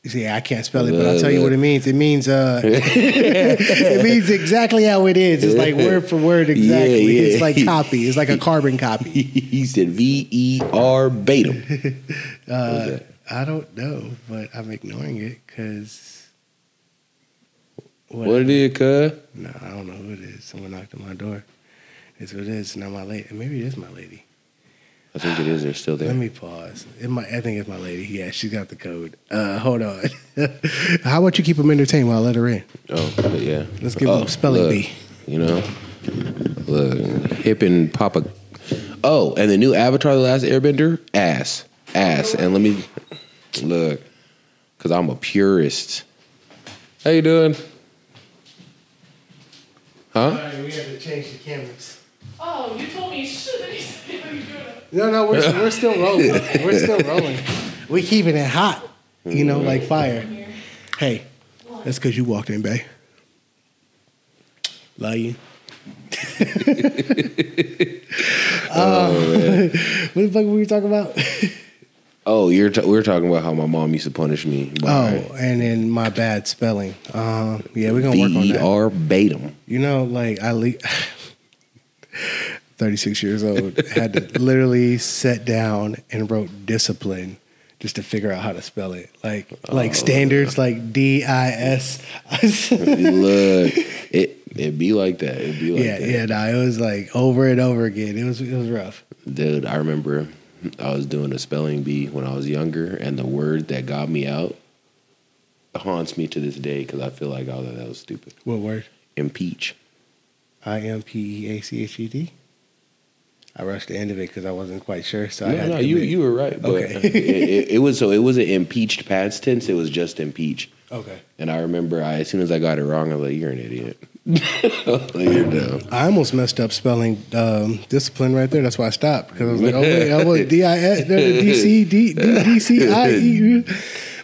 See, I can't spell it, but I'll tell you what it means. It means uh, [LAUGHS] it means exactly how it is. It's like word for word, exactly. Yeah, yeah. It's like copy. It's like a carbon copy. [LAUGHS] he said V E R batum. [LAUGHS] Uh, I don't know, but I'm ignoring it because. What it is, cuz? No, I don't know who it is. Someone knocked on my door. It's what it is. It's not my lady. Maybe it is my lady. I think it is. They're still there. Let me pause. It might, I think it's my lady. Yeah, she's got the code. Uh, hold on. [LAUGHS] How about you keep them entertained while I let her in? Oh, but yeah. Let's give oh, them a spelling look, bee. You know, look, hip and Papa. Oh, and the new Avatar: The Last Airbender, ass, ass. And let me look, cause I'm a purist. How you doing? Huh? we had to change the cameras. Oh, you told me you should. [LAUGHS] How you doing? No, no, we're, we're still rolling. We're still [LAUGHS] rolling. We're keeping it hot, you know, like fire. Hey, that's because you walked in, babe. Love you. [LAUGHS] Uh, what the fuck were we talking about? Oh, you're t- we were talking about how my mom used to punish me. by Oh, and then my bad spelling. Uh, yeah, we're gonna work on V that. R Batum. You know, like I le- 36 years old, had to [LAUGHS] literally sit down and wrote discipline just to figure out how to spell it. Like like oh, standards, like D I S. Look, [LAUGHS] it it be like that. It be like Yeah, that. yeah, no, it was like over and over again. It was it was rough. Dude, I remember I was doing a spelling bee when I was younger, and the word that got me out haunts me to this day because I feel like all oh that was stupid. What word? Impeach. I M P E A C H E D. I rushed the end of it because I wasn't quite sure. So I no, had no, you you were right. But Okay. it, it, it was so it wasn't impeached past tense. It was just impeach. Okay. And I remember I as soon as I got it wrong, I was like, "You're an idiot. [LAUGHS] You're dumb." I almost messed up spelling um, discipline right there. That's why I stopped because I was like, oh wait, I was D I S D C D D C I E.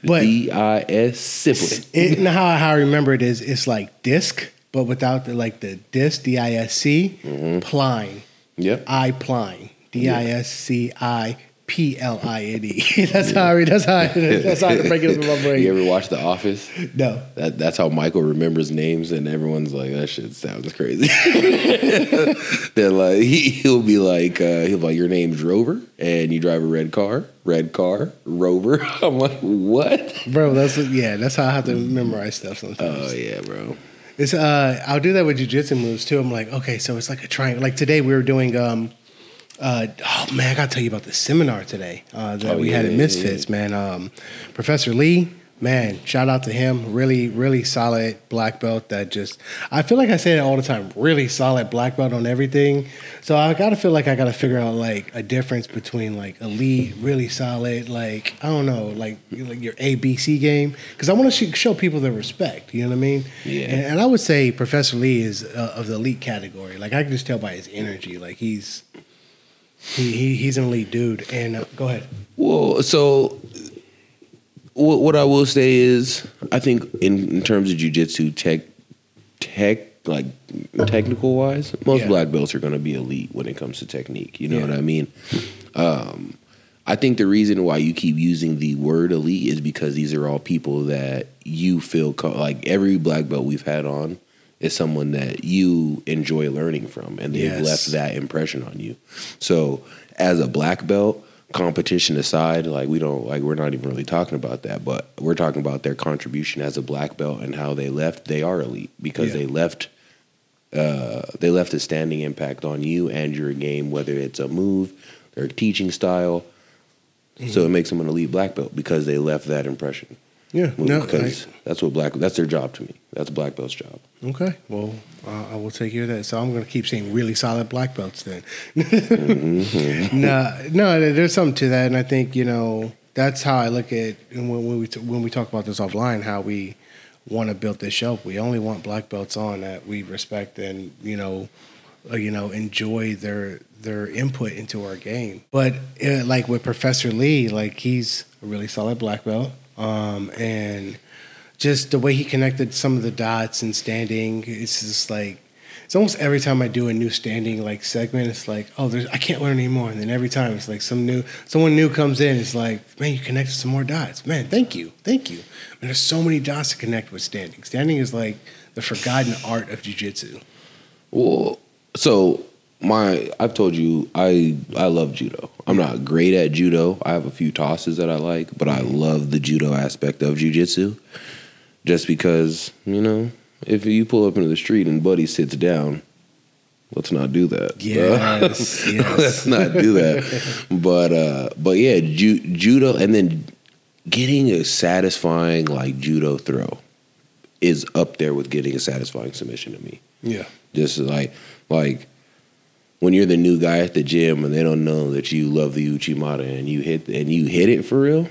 But D I S it, and how how I remember it is it's like disc, but without the like the disc D I S C pline Yep. I pline D I S C I P L I N E. [LAUGHS] That's how I read. That's how I, that's how I break it up in my brain. You ever watch The Office? No. That, that's how Michael remembers names, and everyone's like, "That shit sounds crazy." [LAUGHS] They're like, he, he'll be like, uh, he'll be like, "Your name's Rover, and you drive a red car, red car, Rover." [LAUGHS] I'm like, "What?" Bro, that's what, yeah. That's how I have to memorize stuff sometimes. Oh yeah, bro. It's uh, I'll do that with jujitsu moves too. I'm like, okay, so it's like a triangle. Like today, we were doing. um uh, oh man, I gotta tell you about the seminar today uh, that Oh, we yeah, had at yeah, Misfits. Man, um, Professor Lee, man, shout out to him. Really, really solid black belt. That just, I feel like I say that all the time. Really solid black belt on everything. So I gotta feel like I gotta figure out like a difference between like elite, really solid, like I don't know, like like your ABC game, because I want to show people the respect. You know what I mean? Yeah. And, and I would say Professor Lee is uh, of the elite category. Like I can just tell by his energy. Like he's he, he he's an elite dude. And uh, go ahead. Well, so what, what I will say is, I think in, in terms of jujitsu tech, tech like technical wise, most Yeah. black belts are going to be elite when it comes to technique. You know Yeah. what I mean? Um, I think the reason why you keep using the word elite is because these are all people that you feel co- like every black belt we've had on is someone that you enjoy learning from and they've Yes. left that impression on you. So as a black belt, competition aside, like we don't like we're not even really talking about that, but we're talking about their contribution as a black belt and how they left they are elite because Yeah. they left uh, they left a standing impact on you and your game, whether it's a move, their teaching style. So it makes them an elite black belt because they left that impression. Yeah. No. because that's what black that's their job to me. That's black belt's job. Okay. Well, uh, I will take care of that. So I'm going to keep saying really solid black belts then. [LAUGHS] no, no. There's something to that, and I think you know that's how I look at when, when we t- when we talk about this offline. How we want to build this show. We only want black belts on that we respect and you know, uh, you know, enjoy their their input into our game. But uh, like with Professor Lee, like he's a really solid black belt, um, and just the way he connected some of the dots and standing, it's just like it's almost every time I do a new standing like segment, it's like, oh, there's I can't learn anymore. And then every time it's like some new someone new comes in, it's like, man, you connected some more dots. Man, thank you. Thank you. And there's so many dots to connect with standing. Standing is like the forgotten art of jujitsu. Well, so my I've told you I I love judo. I'm not great at judo. I have a few tosses that I like, but I love the judo aspect of jujitsu. Just because you know, if you pull up into the street and Buddy sits down, let's not do that. Yes, [LAUGHS] yes. let's not do that. But uh, but yeah, ju- judo, and then getting a satisfying like judo throw is up there with getting a satisfying submission to me. Yeah. Just like like when you're the new guy at the gym and they don't know that you love the Uchimata and you hit and you hit it for real.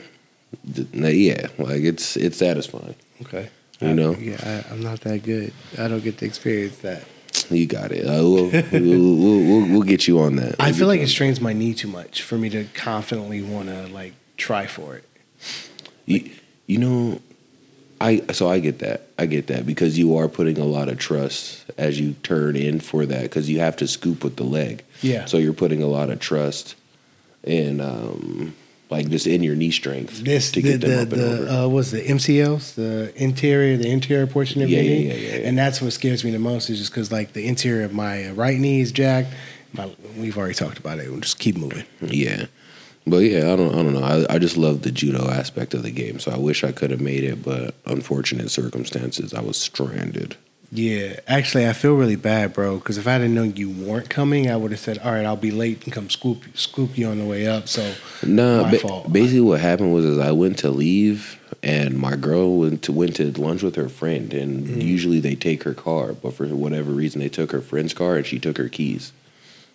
Yeah, like it's it's satisfying. Okay. You I- know? yeah, I, I'm not that good. I don't get to experience that. You got it. Uh, we'll, we'll, we'll, we'll, get you on that. I feel like it strains my knee too much for me to confidently want to like try for it. You, you know, I so I get that. I get that because you are putting a lot of trust as you turn in for that because you have to scoop with the leg. Yeah. So you're putting a lot of trust in um like just in your knee strength This to the get them the, up and over. the uh, what's the MCLs, the interior, the interior portion of Yeah, your yeah, knee, yeah, yeah, yeah. and that's what scares me the most is just because like the interior of my right knee is jacked. My, we've already talked about it. We'll just keep moving. Yeah. But yeah, I don't I don't know. I, I just love the judo aspect of the game. So I wish I could have made it, but unfortunate circumstances, I was stranded. Yeah, actually, I feel really bad, bro. Because if I didn't know you weren't coming, I would have said, "All right, I'll be late and come scoop scoop you on the way up." So, Nah, ba- basically what happened was is I went to leave and my girl went to went to lunch with her friend and Mm. usually they take her car, but for whatever reason they took her friend's car and she took her keys.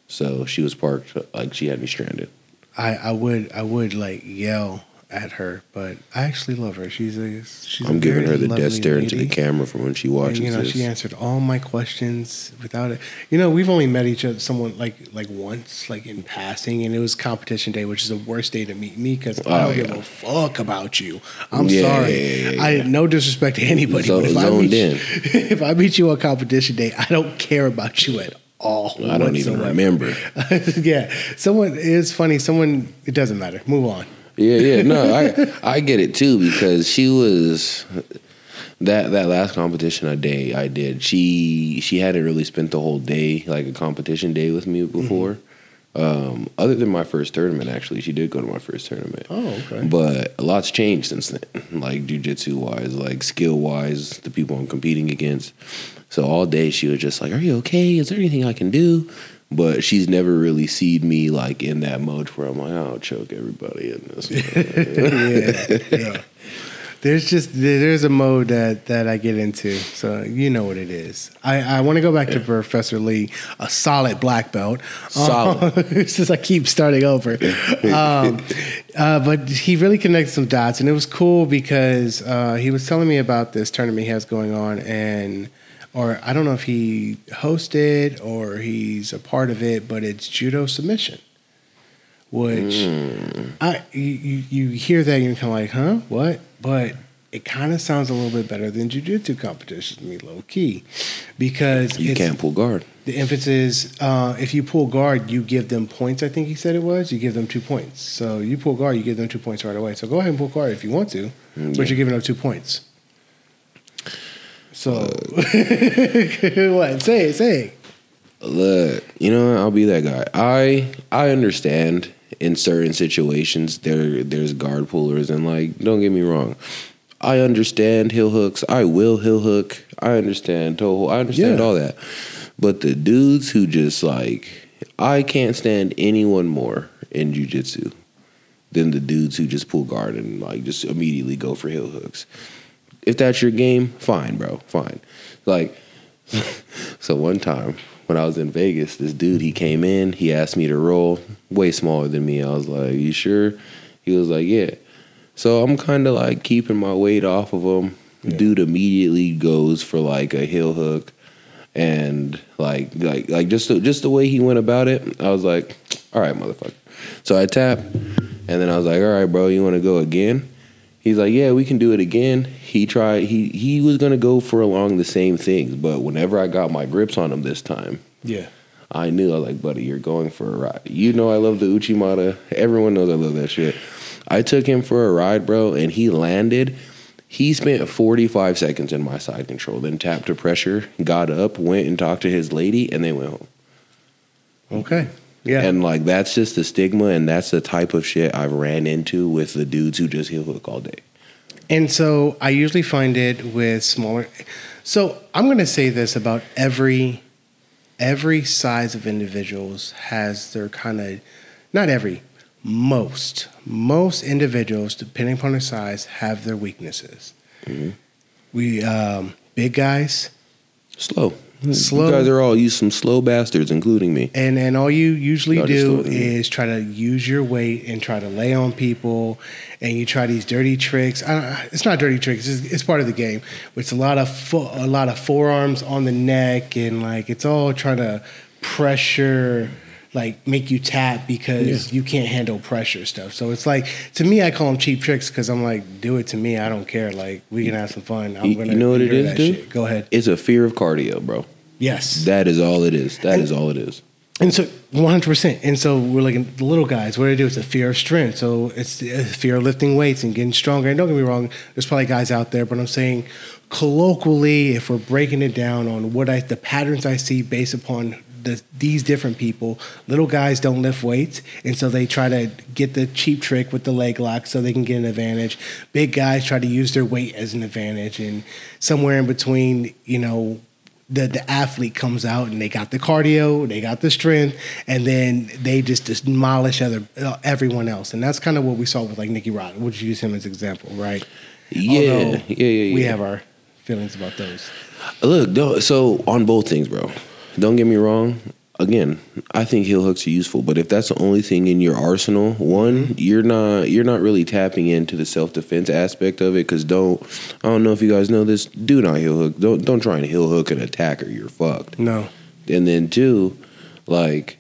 So she was parked like she had me stranded. I, I would I would like yell at her, but I actually love her. She's a she's. I'm a giving her the death stare into the camera from when she And, watches you know, this. she answered all my questions without it. You know, we've only met each other, someone like like once, like in passing, and it was competition day, which is the worst day to meet me because oh, I Oh, don't give a fuck about you. I'm Yeah, sorry. yeah, yeah, I yeah. no disrespect to anybody, Zo- but if I meet in. you, [LAUGHS] if I meet you on competition day, I don't care about you at all. I don't even remember. [LAUGHS] yeah, someone it's funny. Someone it doesn't matter. Move on. Yeah, yeah, no, I I get it too because she was that that last competition I day I did. She she hadn't really spent the whole day like a competition day with me before. Um, other than my first tournament, actually, she did go to my first tournament. Oh, okay. But a lot's changed since then, like jujitsu wise, like skill wise, the people I'm competing against. So all day she was just like, "Are you okay? Is there anything I can do?" But she's never really seen me like in that mode where I'm like, "I'll choke everybody in this." [LAUGHS] yeah, yeah. There's just there's a mode that that I get into, so you know what it is. I, I want to go back to Professor Lee, a solid black belt. Solid. [LAUGHS] since I keep starting over, [LAUGHS] um, uh, but he really connected some dots, and it was cool because uh, he was telling me about this tournament he has going on, and or I don't know if he hosted or he's a part of it, but it's judo submission which I you, you hear that and you're kind of like, huh, what? But it kind of sounds a little bit better than jujitsu competitions to me, low key, because you can't pull guard. the emphasis. Uh, if you pull guard, you give them points. I think he said it was. You give them two points. So you pull guard, you give them two points right away. So go ahead and pull guard if you want to, Mm, but you're giving up two points. So [LAUGHS] what? Say it. Say it. Look, you know. I'll be that guy. I I understand in certain situations there there's guard pullers and like don't get me wrong. I understand heel hooks. I will heel hook. I understand toe hold. I understand Yeah. all that. But the dudes who just like I can't stand anyone more in jujitsu than the dudes who just pull guard and like just immediately go for heel hooks. If that's your game, fine, bro, fine. Like [LAUGHS] so one time when I was in Vegas, this dude he came in, he asked me to roll, way smaller than me. I was like, "You sure?" He was like, "Yeah." So I'm kind of like keeping my weight off of him. Yeah. Dude immediately goes for like a heel hook, and like like like just the, just the way he went about it, I was like, "All right, motherfucker." So I tap, and then I was like, "All right, bro, you want to go again?" He's like, "Yeah, we can do it again." He tried. He he was gonna go for along the same things, but whenever I got my grips on him this time, Yeah. I knew I was like, buddy, you're going for a ride. You know I love the Uchimata. Everyone knows I love that shit. I took him for a ride, bro, and he landed. He spent 45 seconds in my side control, then tapped to pressure, got up, went and talked to his lady, and they went home. Okay. Yeah. And like that's just the stigma, and that's the type of shit I've ran into with the dudes who just heel hook all day. And so I usually find it with smaller. So I'm going to say this about every every size of individuals has their kind of not every most most individuals depending upon their size have their weaknesses. We um, big guys Slow. Hmm, slow. You guys are all you some slow bastards, including me. And and all you usually Y'all do is try to use your weight and try to lay on people, and you try these dirty tricks. I, it's not dirty tricks; it's, it's part of the game. It's a lot of fo- a lot of forearms on the neck, and like it's all trying to pressure like make you tap because you can't handle pressure stuff. So it's like to me, I call them cheap tricks because I'm like, do it to me. I don't care. Like we can have some fun. I'm You- gonna you know what it is, dude? shit. Go ahead. It's a fear of cardio, bro. Yes. That is all it is. That is all it is. And so, one hundred percent. And so, we're looking at the little guys. What do they do? It's a fear of strength. So it's a uh, fear of lifting weights and getting stronger. And don't get me wrong, there's probably guys out there, but I'm saying colloquially, if we're breaking it down on what I the patterns I see based upon the, these different people, little guys don't lift weights, and so they try to get the cheap trick with the leg lock so they can get an advantage. Big guys try to use their weight as an advantage, and somewhere in between, you know, the the athlete comes out and they got the cardio, they got the strength, and then they just demolish other uh, everyone else. And that's kind of what we saw with like Nicky Rod. Would you use him as an example, right? Yeah, yeah, yeah, yeah. We have our feelings about those. Look, so on both things, bro. Don't get me wrong. Again, I think heel hooks are useful, but if that's the only thing in your arsenal, one, mm-hmm. you're not you're not really tapping into the self defense aspect of it. Because don't I don't know if you guys know this. Do not heel hook. Don't don't try and heel hook an attacker. You're fucked. No, And then two, like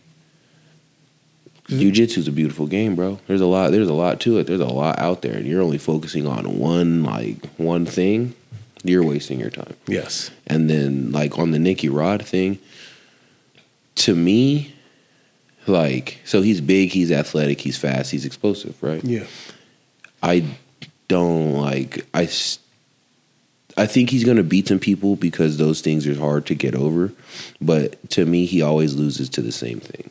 mm-hmm. Jiu-jitsu is a beautiful game, bro. There's a lot there's a lot to it. There's a lot out there and you're only focusing on one like one thing, you're wasting your time. yes, And then like on the Nicky Rod thing, to me, like so he's big, he's athletic, he's fast, he's explosive, right? yeah, I don't like I, I think he's going to beat some people because those things are hard to get over, but to me he always loses to the same thing.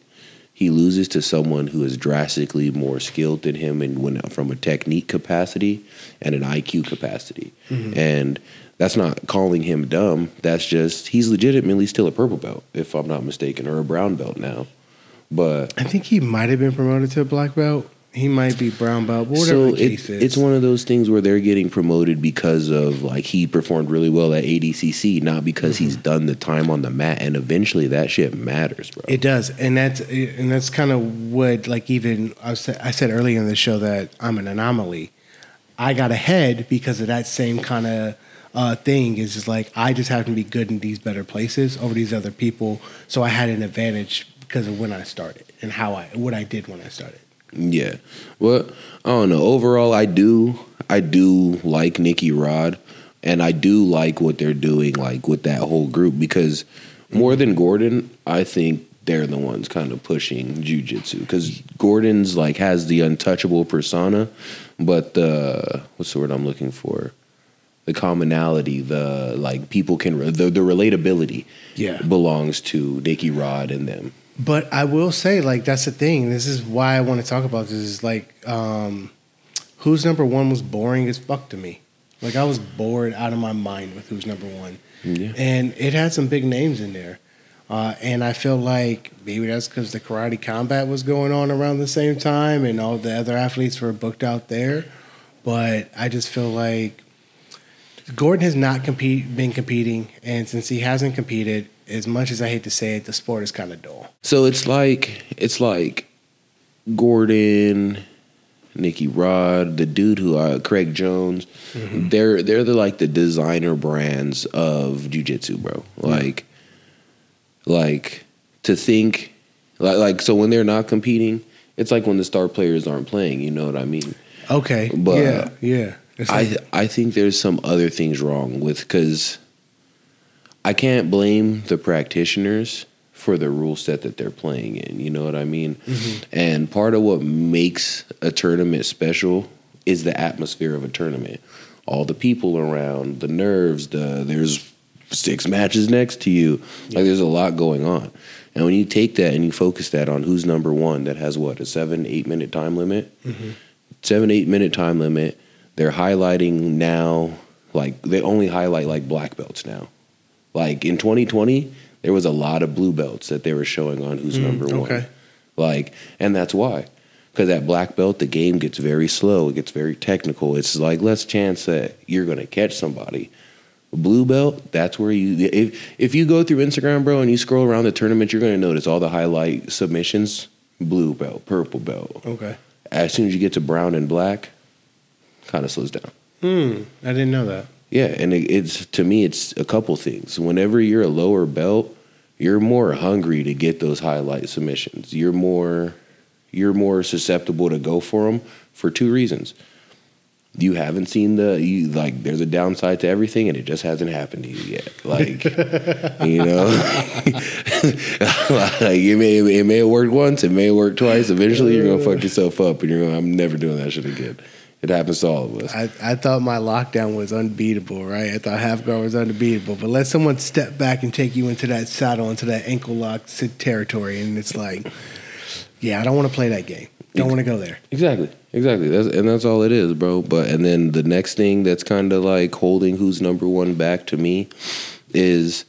He loses to someone who is drastically more skilled than him and when from a technique capacity and an IQ capacity. Mm-hmm. And that's not calling him dumb. That's just he's legitimately still a purple belt if I'm not mistaken or a brown belt now. But I think he might have been promoted to a black belt. He might be brown belt, but whatever so the case it, is. it's one of those things where they're getting promoted because of like he performed really well at ADCC, not because he's mm-hmm. done the time on the mat. And eventually, that shit matters, bro. It does, and that's and that's kind of what like even I said I said earlier in the show that I'm an anomaly. I got ahead because of that same kind of uh, thing. Is just like I just happen to be good in these better places over these other people, so I had an advantage because of when I started and how I what I did when I started. Yeah. Well, I don't know. Overall, I do. I do like Nicky Rod, and I do like what they're doing, like with that whole group, because more than Gordon, I think they're the ones kind of pushing jujitsu. Because Gordon's like has the untouchable persona, but the what's the word I'm looking for? The commonality, the like people can the the relatability, Yeah. belongs to Nicky Rod and them. But I will say, like, that's the thing. This is why I want to talk about this. Is like, um, who's number one was boring as fuck to me. Like, I was bored out of my mind with who's number one, Yeah. and it had some big names in there. Uh, and I feel like maybe that's because the karate combat was going on around the same time, and all the other athletes were booked out there. But I just feel like Gordon has not compete been competing, and since he hasn't competed, as much as I hate to say it, the sport is kind of dull. So it's like it's like Gordon, Nicky Rod, the dude who uh, Craig Jones. They're they're the like the designer brands of jujitsu, bro. Like, like to think, like like so when they're not competing, it's like when the star players aren't playing. You know what I mean? Okay. But- yeah, yeah. I I think there's some other things wrong with because I can't blame the practitioners for the rule set that they're playing in. You know what I mean? Mm-hmm. And part of what makes a tournament special is the atmosphere of a tournament. All the people around, the nerves, the there's six matches next to you. Like there's a lot going on. And when you take that and you focus that on who's number one that has what, a seven, eight minute time limit? Mm-hmm. Seven, eight minute time limit. They're highlighting now, like they only highlight like black belts now. Like in 2020, there was a lot of blue belts that they were showing on who's hmm, number one. Like, and that's why. Because at black belt, the game gets very slow. It gets very technical. It's like less chance that you're going to catch somebody. Blue belt, that's where you. If if you go through Instagram, bro, and you scroll around the tournament, you're going to notice all the highlight submissions. Blue belt, purple belt. Okay. As soon as you get to brown and black, kind of slows down. Hmm. I didn't know that. Yeah, and it, it's to me, it's a couple things. Whenever you're a lower belt, you're more hungry to get those highlight submissions. You're more you're more susceptible to go for them for two reasons. You haven't seen the you like there's a downside to everything and it just hasn't happened to you yet. Like [LAUGHS] you know [LAUGHS] like it may it may have worked once, it may have worked twice. Eventually you're gonna fuck yourself up and you're going, I'm never doing that shit again. It happens to all of us. I, I thought my lockdown was unbeatable, right? I thought half guard was unbeatable. But let someone step back and take you into that saddle, into that ankle lock territory, and it's like, yeah, I don't want to play that game. Don't want to go there. Exactly, exactly. That's and that's all it is, bro. But and then the next thing that's kind of like holding who's number one back to me is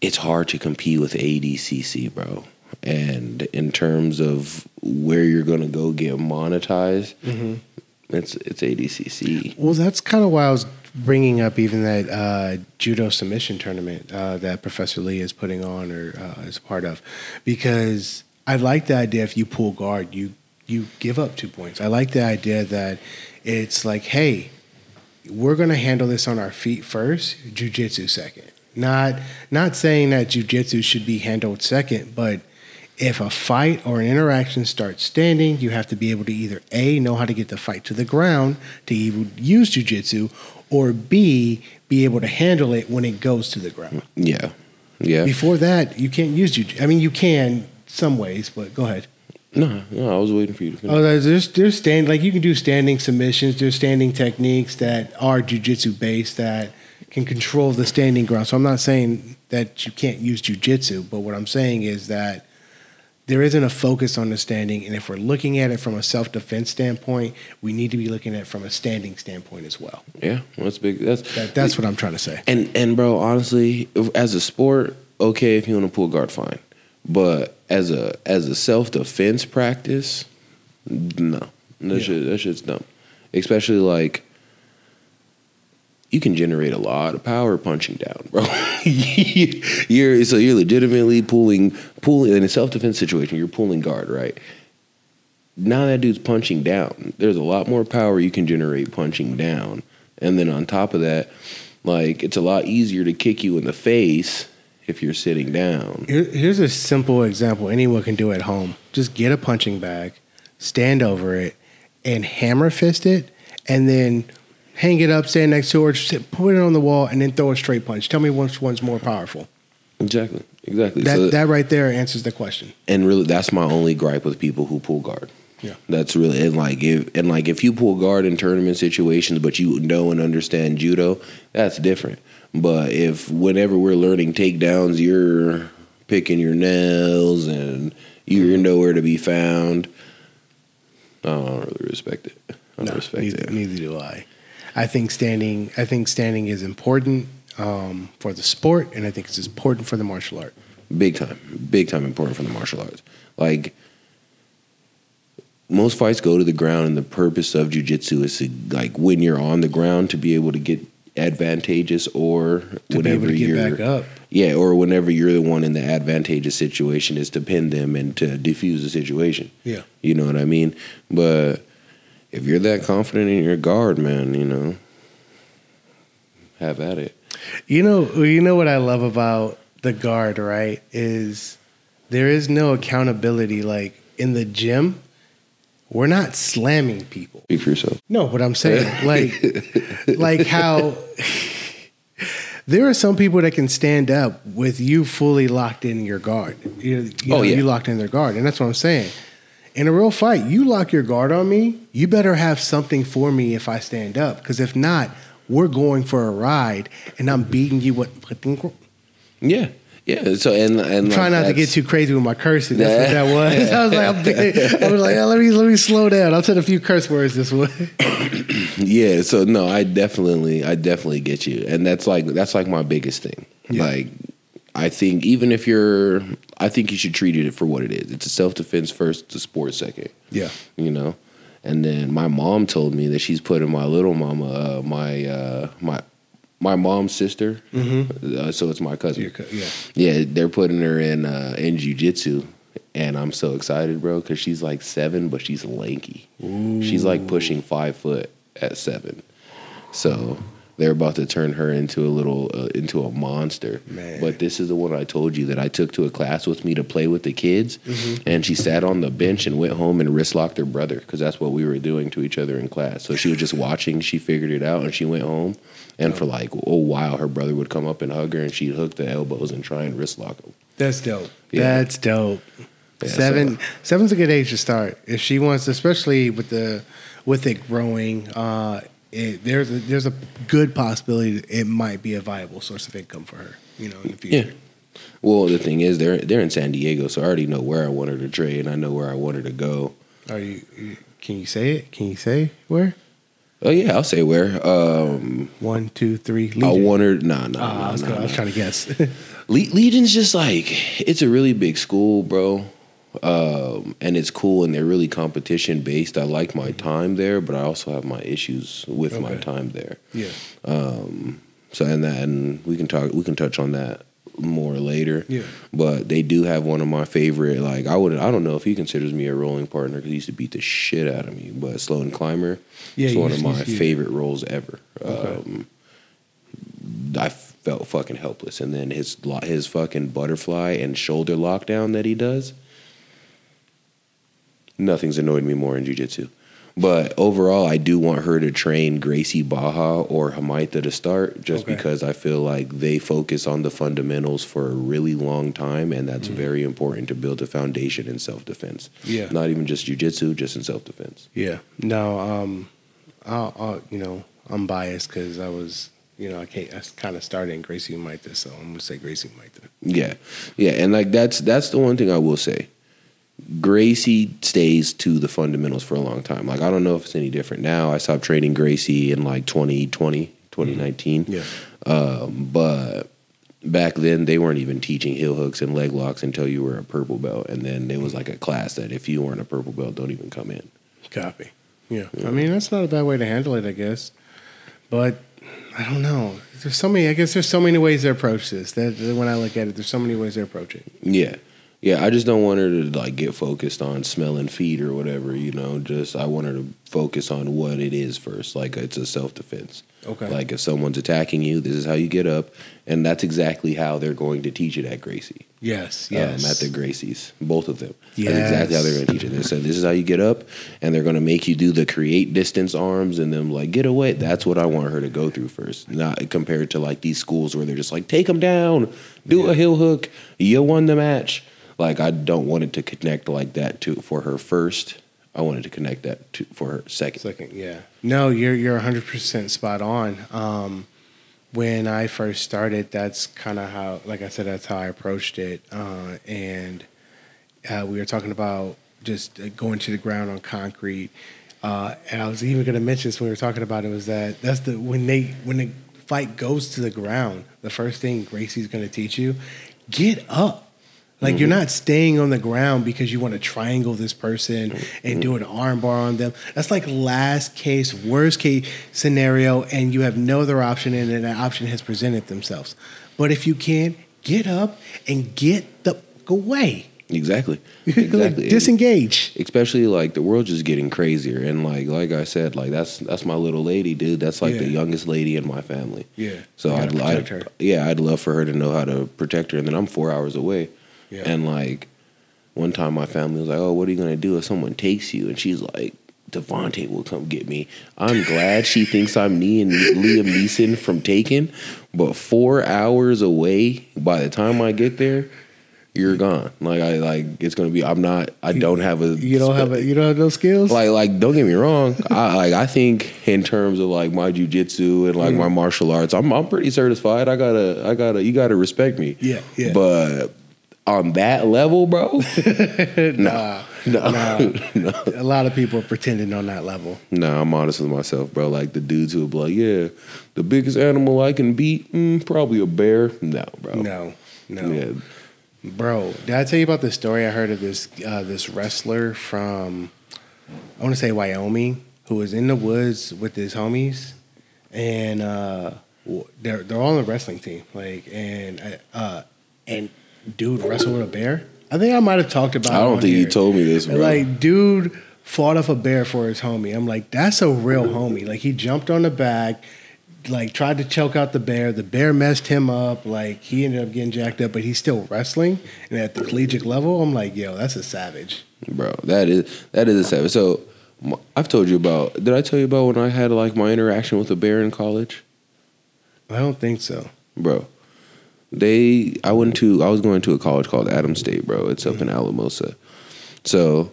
it's hard to compete with ADCC, bro. And in terms of where you're gonna go get monetized, mm-hmm. It's it's ADCC. Well, that's kind of why I was bringing up even that uh, judo submission tournament uh, that Professor Lee is putting on or uh, is part of, because I like the idea if you pull guard, you you give up two points. I like the idea that it's like, hey, we're going to handle this on our feet first, jujitsu second. Not not saying that jujitsu should be handled second, but if a fight or an interaction starts standing, you have to be able to either A, know how to get the fight to the ground to even use jujitsu, or B, be able to handle it when it goes to the ground. Yeah, yeah. Before that, you can't use jujitsu. I mean, you can some ways, but go ahead. No, no. I was waiting for you to finish. Oh, there's there's, there's stand like you can do standing submissions. There's standing techniques that are jujitsu based that can control the standing ground. So I'm not saying that you can't use jujitsu, but what I'm saying is that there isn't a focus on the standing, and if we're looking at it from a self defense standpoint, we need to be looking at it from a standing standpoint as well. yeah, well, that's big. That's That, that's what I'm trying to say. And and bro, honestly, as a sport, okay, if you want to pull guard, fine. But as a as a self defense practice, no, that Yeah. shit that shit's dumb. Especially like you can generate a lot of power punching down, bro. [LAUGHS] you're so you're legitimately pulling pulling in a self defense situation. You're pulling guard, right? Now that dude's punching down. There's a lot more power you can generate punching down, and then on top of that, like it's a lot easier to kick you in the face if you're sitting down. Here, here's a simple example anyone can do at home. Just get a punching bag, stand over it, and hammer fist it, and then hang it up, stand next to it, sit, put it on the wall, and then throw a straight punch. Tell me which one's more powerful. Exactly, exactly. That So- that right there answers the question. and really that's my only gripe with people who pull guard. Yeah. That's really and like if and like if you pull guard in tournament situations but you know and understand judo, that's different. But if whenever we're learning takedowns you're picking your nails and you're mm-hmm. nowhere to be found, I don't really respect it. I don't No, respect neither, it. neither do I. I think standing. I think standing is important um, for the sport, and I think it's important for the martial art. Big time. Big time important for the martial arts. Like most fights go to the ground and the purpose of jujitsu is to like when you're on the ground to be able to get advantageous or To be whenever able to get you're back up. Yeah, or whenever you're the one in the advantageous situation is to pin them and to defuse the situation. Yeah. You know what I mean? But if you're that confident in your guard, man, you know, have at it. You know, you know what I love about the guard, right? Is there is no accountability. Like in the gym, we're not slamming people. Speak for yourself. No, but I'm saying [LAUGHS] like, like how there are some people that can stand up with you fully locked in your guard. You, you Oh, know, yeah. you locked in their guard, and that's what I'm saying. In a real fight, you lock your guard on me. You better have something for me if I stand up, because if not, we're going for a ride, and I'm beating you with. Yeah. Yeah. So and and like, Try not to get too crazy with my cursing. That's what that was. [LAUGHS] [LAUGHS] I was like, I'm, I was like, oh, let me let me slow down. I'll said a few curse words this way. [COUGHS] Yeah, so no, I definitely, I definitely get you, and that's like that's like my biggest thing. Yeah. Like, I think even if you're, I think you should treat it for what it is. It's a self defense first, it's a sport second. Yeah. You know, and then my mom told me that she's putting my little mama, uh, my uh, my my mom's sister, uh, so it's my cousin. Yeah. Yeah, they're putting her in uh, in jujitsu, and I'm so excited, bro, because she's like seven, but she's lanky. She's like pushing five foot at seven. So they're about to turn her into a little uh, into a monster. Man. But this is the one I told you that I took to a class with me to play with the kids, Mm-hmm. and she sat on the bench and went home and wrist locked her brother because that's what we were doing to each other in class. So she was just watching. She figured it out, and she went home. And for like a while, her brother would come up and hug her, and she'd hook the elbows and try and wrist lock him. That's dope. Yeah. That's dope. Yeah, Seven so- seven's a good age to start if she wants, especially with the with it growing. Uh, it, there's a, there's a good possibility that it might be a viable source of income for her. You know, in the future. Yeah. Well, the thing is, they're they're in San Diego, so I already know where I want her to trade. I know where I want her to go. Are you? Can you say it? Can you say where? Oh yeah, I'll say where. Um, One, two, three. I Legion. want her. Nah, nah, Ah, nah, I, was nah, gonna- I was trying to guess. Le- Legion's just like it's a really big school, bro. Um, and it's cool, and they're really competition based. I like my time there, but I also have my issues with my time there. yeah. So and that, and we can talk. We can touch on that more later. Yeah. But they do have one of my favorite. Like I would. I don't know if he considers me a rolling partner because he used to beat the shit out of me. But Sloan Clymer. Yeah, you one of my favorite roles ever. Okay. Um, I felt fucking helpless, and then his his fucking butterfly and shoulder lockdown that he does. Nothing's annoyed me more in jujitsu. But overall, I do want her to train Gracie Barra or Humaitá to start, just Okay. because I feel like they focus on the fundamentals for a really long time, and that's very important to build a foundation in self defense. Yeah. Not even just jujitsu, just in self defense. Yeah. No. Um. I'll, I'll you know I'm biased because I was you know I can't I kind of started in Gracie Maita, so I'm gonna say Gracie Maita. Yeah, yeah, and like that's that's the one thing I will say. Gracie stays to the fundamentals for a long time. Like I don't know if it's any different now. I stopped training Gracie in like 2020, 2019. Yeah. Um, but back then they weren't even teaching heel hooks and leg locks until you were a purple belt, and then there was like a class that if you weren't a purple belt, don't even come in. Copy. Yeah. I mean that's not a bad way to handle it, I guess. But I don't know. There's so many. I guess there's so many ways to approach this. That that when I look at it, there's so many ways to approach it. Yeah. Yeah, I just don't want her to like get focused on smelling feet or whatever, you know. Just I want her to focus on what it is first. Like it's a self defense. Okay. Like if someone's attacking you, this is how you get up, and that's exactly how they're going to teach it at Gracie. Yes. um, Yes. at the Gracies, both of them. Yes. That's exactly how they're going to teach it. They said this is how you get up, and they're going to make you do the create distance arms and then like get away. That's what I want her to go through first, not compared to like these schools where they're just like take them down, do a heel hook, you won the match. Like I don't want it to connect like that to for her first. I wanted to connect that to for her second. Second, yeah. No, you're you're 100 percent spot on. Um, when I first started, that's kind of how, like I said, that's how I approached it. Uh, and uh, we were talking about just uh, going to the ground on concrete. Uh, and I was even going to mention this when we were talking about it was that that's the when they when the fight goes to the ground, the first thing Gracie's going to teach you, get up. Like you're mm-hmm. not staying on the ground because you want to triangle this person mm-hmm. and do an armbar on them. That's like last case, worst case scenario, and you have no other option, and that option has presented themselves. But if you can, get up and get the away. Exactly. [LAUGHS] Exactly. disengage. especially like the world's just getting crazier and like like I said like that's that's my little lady dude that's like the youngest lady in my family Yeah. so I'd, I'd her. yeah I'd love for her to know how to protect her and then I'm four hours away Yeah. and like one time my family was like oh what are you gonna do if someone takes you and she's like "Devonte will come get me. I'm glad she thinks I'm me and Liam Neeson from Taken, but four hours away. By the time I get there, you're gone. Like I like it's gonna be. I'm not. I don't have a. You don't have a, you don't have those skills. like like don't get me wrong i like i think in terms of like my jujitsu and like my Mm. martial arts i'm i'm pretty certified i gotta i gotta you gotta respect me Yeah, yeah. but on that level bro? [LAUGHS] Nah, no nah. no [LAUGHS] A lot of people are pretending on that level. no i'm honest with myself bro. Like the dudes who be like yeah the biggest animal i can beat mm, probably a bear. No bro. No, no. yeah. Bro, did I tell you about the story I heard of this uh, this wrestler from I want to say Wyoming who was in the woods with his homies, and uh, they're they're all on the wrestling team. Like and uh, and dude wrestled with a bear. I think I might have talked about. It. I don't on think you here. told me this bro Like, dude fought off a bear for his homie. I'm like, that's a real homie. Like, he jumped on the back, like tried to choke out the bear. The bear messed him up. Like he ended up getting jacked up, but he's still wrestling. And at the collegiate level, I'm like, yo, that's a savage. bro. That is that is a savage. So I've told you about. Did I tell you about when I had like my interaction with a bear in college, I don't think so. bro? They, I went to, I was going to a college called Adams State, bro. It's up in mm-hmm. Alamosa. So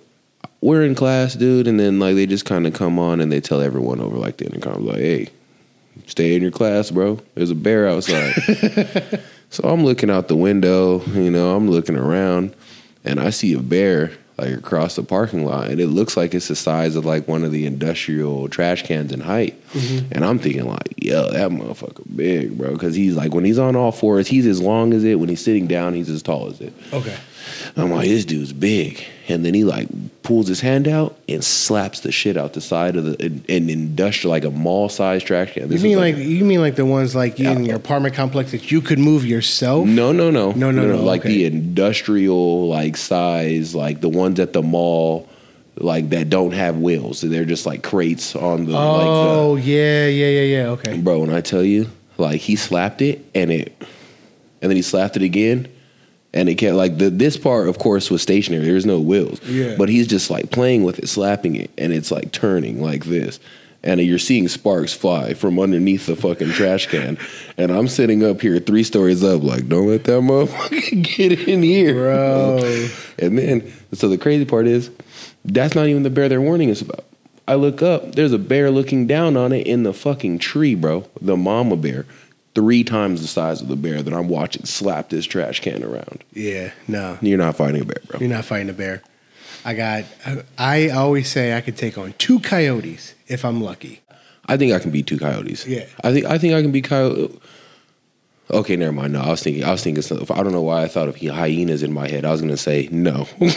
we're in class, dude, and then like they just kind of come on and they tell everyone over like the intercom, like, hey, stay in your class, bro. There's a bear outside. [LAUGHS] so I'm looking out the window, you know, I'm looking around, and I see a bear like across the parking lot, and it looks like it's the size of like one of the industrial trash cans in height. Mm-hmm. And I'm thinking like, yo, that motherfucker big, bro, because he's like when he's on all fours, he's as long as it. When he's sitting down, he's as tall as it. Okay. I'm like, this dude's big. And then he like pulls his hand out and slaps the shit out the side of the an, an industrial like a mall sized trash can. You mean was like, you mean like the ones like in your apartment complex that you could move yourself? no, no, no, No, no, no, like okay. the industrial like size, like the ones at the mall, like that don't have wheels. They're just like crates on the like Oh yeah, yeah, yeah, yeah. Okay. bro. When I tell you, like he slapped it and it, and then he slapped it again. And it can't like the this part, of course, was stationary. There's no wheels. Yeah. But he's just like playing with it, slapping it, and it's like turning like this. And you're seeing sparks fly from underneath the fucking trash can. [LAUGHS] And I'm sitting up here three stories up, like, don't let that motherfucker [LAUGHS] get in here. Bro. [LAUGHS] And then, so the crazy part is, that's not even the bear they're warning us about. I look up, there's a bear looking down on it in the fucking tree, bro. The mama bear, three times the size of the bear that I'm watching slap this trash can around. Yeah. No. You're not fighting a bear, bro. You're not fighting a bear. I got. I always say I could take on two coyotes if I'm lucky. I think I can beat two coyotes. Yeah. I think I think I can beat coyote. Okay, never mind. No, I was thinking. I was thinking. Some, I don't know why I thought of hyenas in my head. I was gonna say no. [LAUGHS]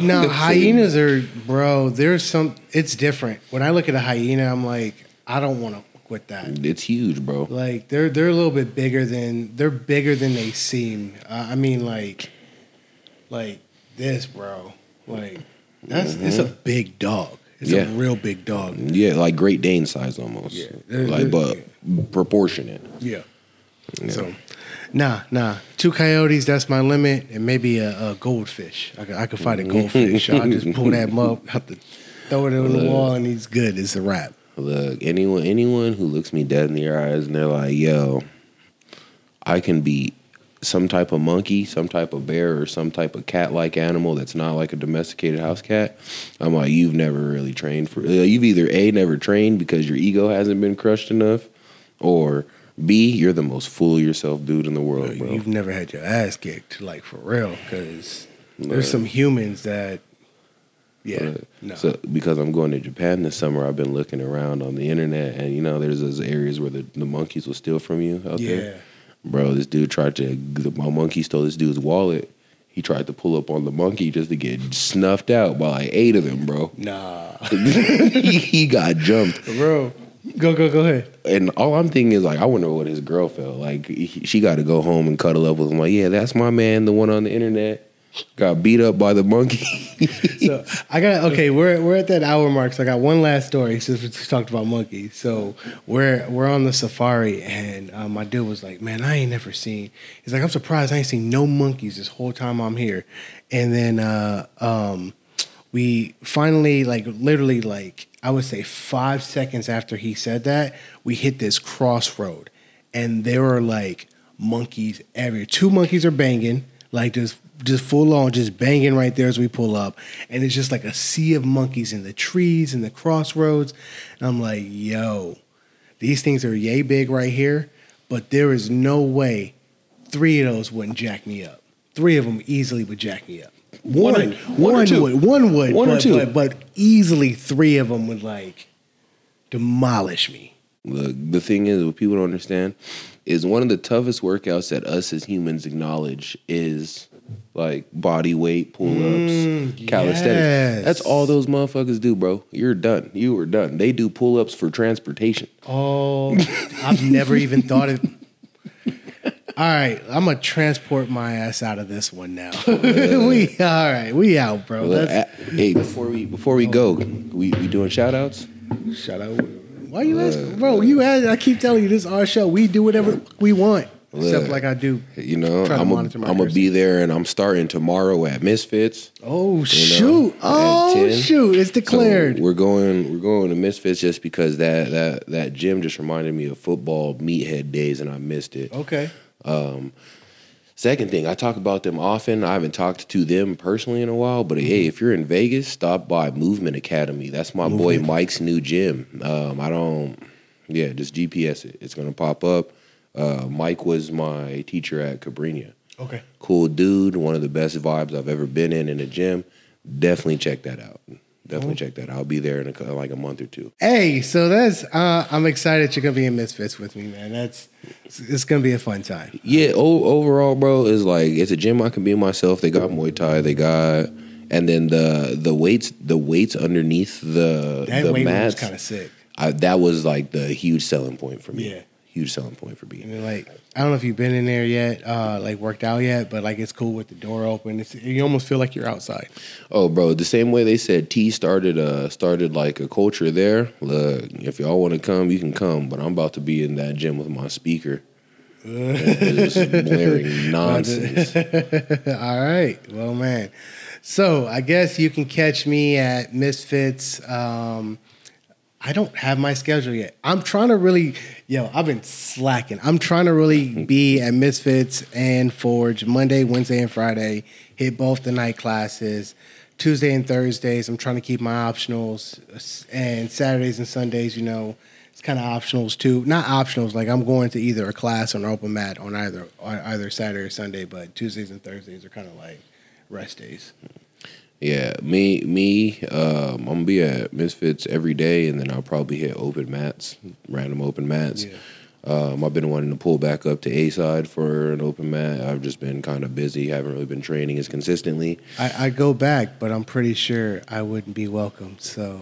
No, hyenas are, bro. There's some. It's different. When I look at a hyena, I'm like, I don't want to with that. it's huge, bro. Like they're they're a little bit bigger than they're bigger than they seem. Uh, I mean, like, like this, bro. Like that's it's a big dog. It's Yeah. a real big dog. Yeah, like Great Dane size almost. Yeah. Like, but proportionate. Yeah. So, nah, nah. Two coyotes, that's my limit, and maybe a, a goldfish. I could, I could fight a goldfish. I'll just pull that mug, have to throw it over the [LAUGHS] wall, and he's good. It's a wrap. Look, anyone anyone who looks me dead in the eyes and they're like, "Yo, I can be some type of monkey, some type of bear, or some type of cat-like animal that's not like a domesticated house cat," I'm like, "You've never really trained for. uh, You've either a never trained because your ego hasn't been crushed enough, or b you're the most fool yourself dude in the world, bro." You've never had your ass kicked, like for real, because there's some humans that, yeah, Right. no. So because I'm going to Japan this summer, I've been looking around on the internet, and you know, there's those areas where the, the monkeys will steal from you out yeah. there. Bro, this dude tried to. My monkey stole this dude's wallet. He tried to pull up on the monkey just to get snuffed out by like eight of them, bro. Nah, [LAUGHS] he, he got jumped, bro. Go, go, go ahead. and all I'm thinking is like, I wonder what his girl felt like. He, she got to go home and cuddle up with him. Like, yeah, that's my man, the one on the internet. Got beat up by the monkey. [LAUGHS] So I got okay. We're we're at that hour mark. So I got one last story since we just talked about monkeys. So we're we're on the safari, and uh, my dude was like, "Man, I ain't never seen." He's like, "I'm surprised I ain't seen no monkeys this whole time I'm here." And then uh, um, we finally, like, literally, like I would say five seconds after he said that, we hit this crossroad, and there were like monkeys everywhere. Two monkeys are banging, like just just full on, just banging right there as we pull up, and it's just like a sea of monkeys in the trees and the crossroads. And I'm like, yo, these things are yay big right here, but there is no way three of those wouldn't jack me up. Three of them easily would jack me up. One or- One, one or one two. would, one would, One or but, two. but, but easily three of them would like demolish me. Look, the thing is, what people don't understand is one of the toughest workouts that us as humans acknowledge is like body weight pull ups, Mm, calisthenics. yes. That's all those motherfuckers do, bro. You're done. You are done. They do pull ups for transportation. Oh, I've never even thought it. [LAUGHS] All right, I'm gonna transport my ass out of this one now. [LAUGHS] we all right, we out, bro. A- hey, before we before we go, we we doing shout outs? shout out. Why you asking, bro? You ask, I keep telling you this is our show. We do whatever we want, except like I do. You know, I'm gonna be there, and I'm starting tomorrow at Misfits. Oh shoot! at Oh shoot! It's declared. So we're going. We're going to Misfits just because that that that gym just reminded me of football meathead days, and I missed it. okay. Second thing, I talk about them often. I haven't talked to them personally in a while, but Mm-hmm. hey, if you're in Vegas, stop by Movement Academy. That's my boy Mike's new gym. Um, I don't, yeah, just GPS it. It's gonna pop up. Uh, Mike was my teacher at Cabrini. Okay. Cool dude, one of the best vibes I've ever been in in a gym. Definitely check that out. Definitely check that out. I'll be there in a, like a month or two. Hey, so that's uh, I'm excited you're gonna be in Misfits with me, man. That's it's gonna be a fun time. Yeah, o- overall, bro, is like it's a gym I can be myself. They got Muay Thai, they got, and then the the weights the weights underneath the That the weight mats. kind of sick. I, that was like the huge selling point for me. Yeah. Huge selling point for. And then, like I don't know if you've been in there yet, uh, like worked out yet, but like it's cool with the door open. It's, you almost feel like you're outside. Oh, bro, the same way they said T started uh started like a culture there. Look, if y'all want to come, you can come, but I'm about to be in that gym with my speaker. [LAUGHS] Just blaring nonsense. [LAUGHS] All right. Well, man. So I guess you can catch me at Misfits. Um, I don't have my schedule yet. I'm trying to really, yo, I've been slacking. I'm trying to really [LAUGHS] be at Misfits and Forge Monday, Wednesday, and Friday. Hit both the night classes. Tuesday and Thursdays, I'm trying to keep my optionals, and Saturdays and Sundays, you know, it's kind of optionals too. Not optionals, like I'm going to either a class or an open mat on either on either Saturday or Sunday, but Tuesdays and Thursdays are kind of like rest days. Yeah, me, me. Um, I'm gonna be at Misfits every day, and then I'll probably hit open mats, random open mats. Yeah. Um, I've been wanting to pull back up to A side for an open mat. I've just been kind of busy, haven't really been training as consistently. I, I go back, but I'm pretty sure I wouldn't be welcome. So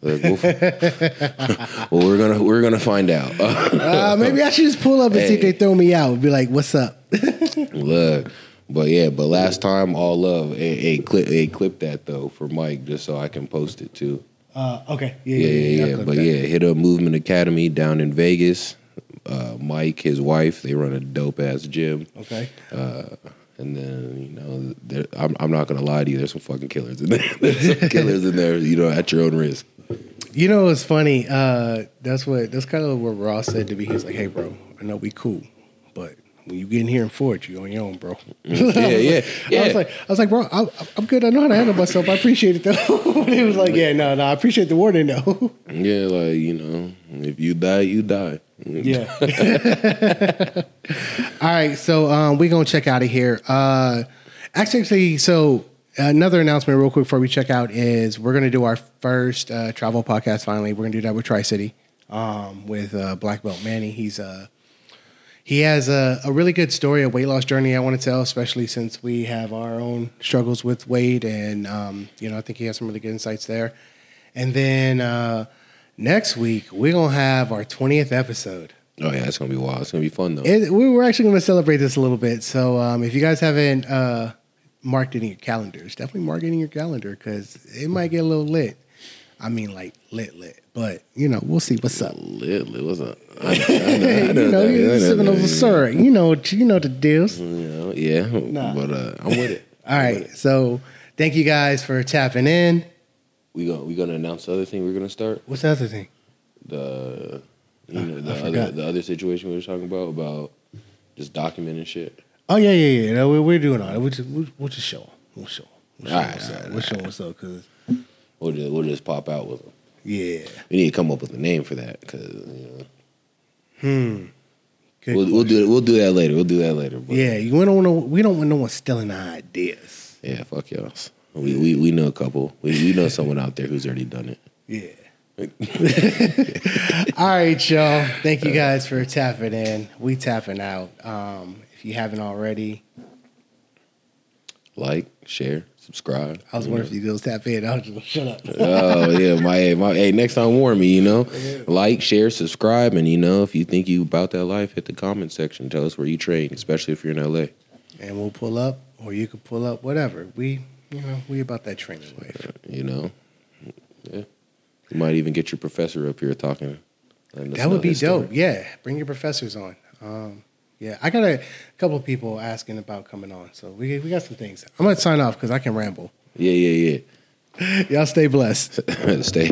we'll, [LAUGHS] well, we're gonna we're gonna find out. uh, maybe I should just pull up and see if they throw me out and be like, "What's up?" [LAUGHS] Look, but yeah, but last time, all love. Hey, clip, hey, clip that though for Mike, just so I can post it too. Uh, okay, yeah, Yeah, yeah, I'll yeah. But that. yeah, hit up Movement Academy down in Vegas. Uh, Mike, his wife, they run a dope ass gym. okay. Uh, And then you know, I'm, I'm not gonna lie to you. There's some fucking killers in there. [LAUGHS] There's some killers in there. You know, at your own risk. You know, it's funny. Uh, that's what that's kind of what Ross said to me. He's like, "Hey, bro, I know we cool, when you get in here in Fort, you on your own, bro." Yeah, yeah, [LAUGHS] I yeah. was like, I was like, bro, I, I'm good. I know how to handle myself. I appreciate it though. [LAUGHS] he was like, yeah, no, no, I appreciate the warning though. [LAUGHS] Yeah, like you know, if you die, you die. Yeah. All right, so um, we're gonna check out of here. Uh, actually, so another announcement, real quick, before we check out, is we're gonna do our first uh, travel podcast. Finally, we're gonna do that with Tri City um, with uh, Black Belt Manny. He's uh, he has a, a really good story, a weight loss journey. I want to tell, especially since we have our own struggles with weight, and um, you know, I think he has some really good insights there. And then uh, next week we're gonna have our twentieth episode. Oh yeah, it's gonna be wild. It's gonna be fun though. It, we are actually going to celebrate this a little bit. So um, if you guys haven't uh, marked it in your calendars, definitely mark it in your calendar because it might get a little lit. I mean, like lit, lit. But you know, we'll see what's up. Lit, lit, what's up? [LAUGHS] I, I know, I you know know, you're know sipping yeah. syrup. You know, you know the deals. You know, yeah, Nah. but uh, I'm with it. All right. So thank you guys for tapping in. We gonna we gonna announce the other thing we're gonna start What's the other thing? the you know the other the other situation we were talking about about just documenting shit. Oh yeah, yeah, yeah. No, we're, we're doing all that. We'll just, we'll, we'll just show. We'll show. We'll show 'em All right, what's up. right, We'll show what's up because We'll just we'll just pop out with them. yeah. We need to come up with a name for that because you know, Hmm. Good we'll, we'll do we'll do that later. We'll do that later. But Yeah, you don't want to. We don't want no one stealing our ideas. yeah, fuck y'all. We, we we know a couple. We we know someone out there who's already done it. Yeah. [LAUGHS] All right, y'all. Thank you guys for tapping in. We tapping out. Um, if you haven't already, Like, share, subscribe. I was wondering if you girls tap in. I was just shut up. oh yeah, my my hey, next time warn me, you know. Like, share, subscribe, and you know, if you think you about that life, hit the comment section. Tell us where you train, especially if you're in LA. And we'll pull up, or you can pull up, whatever. We, you know, we about that training life. You know. Yeah. You might even get your professor up here talking That would be dope. Yeah, bring your professors on. Um, yeah, I got a couple of people asking about coming on, so we we got some things. I'm gonna sign off because I can ramble. Yeah, yeah, yeah. [LAUGHS] Y'all stay blessed. [LAUGHS] Stay.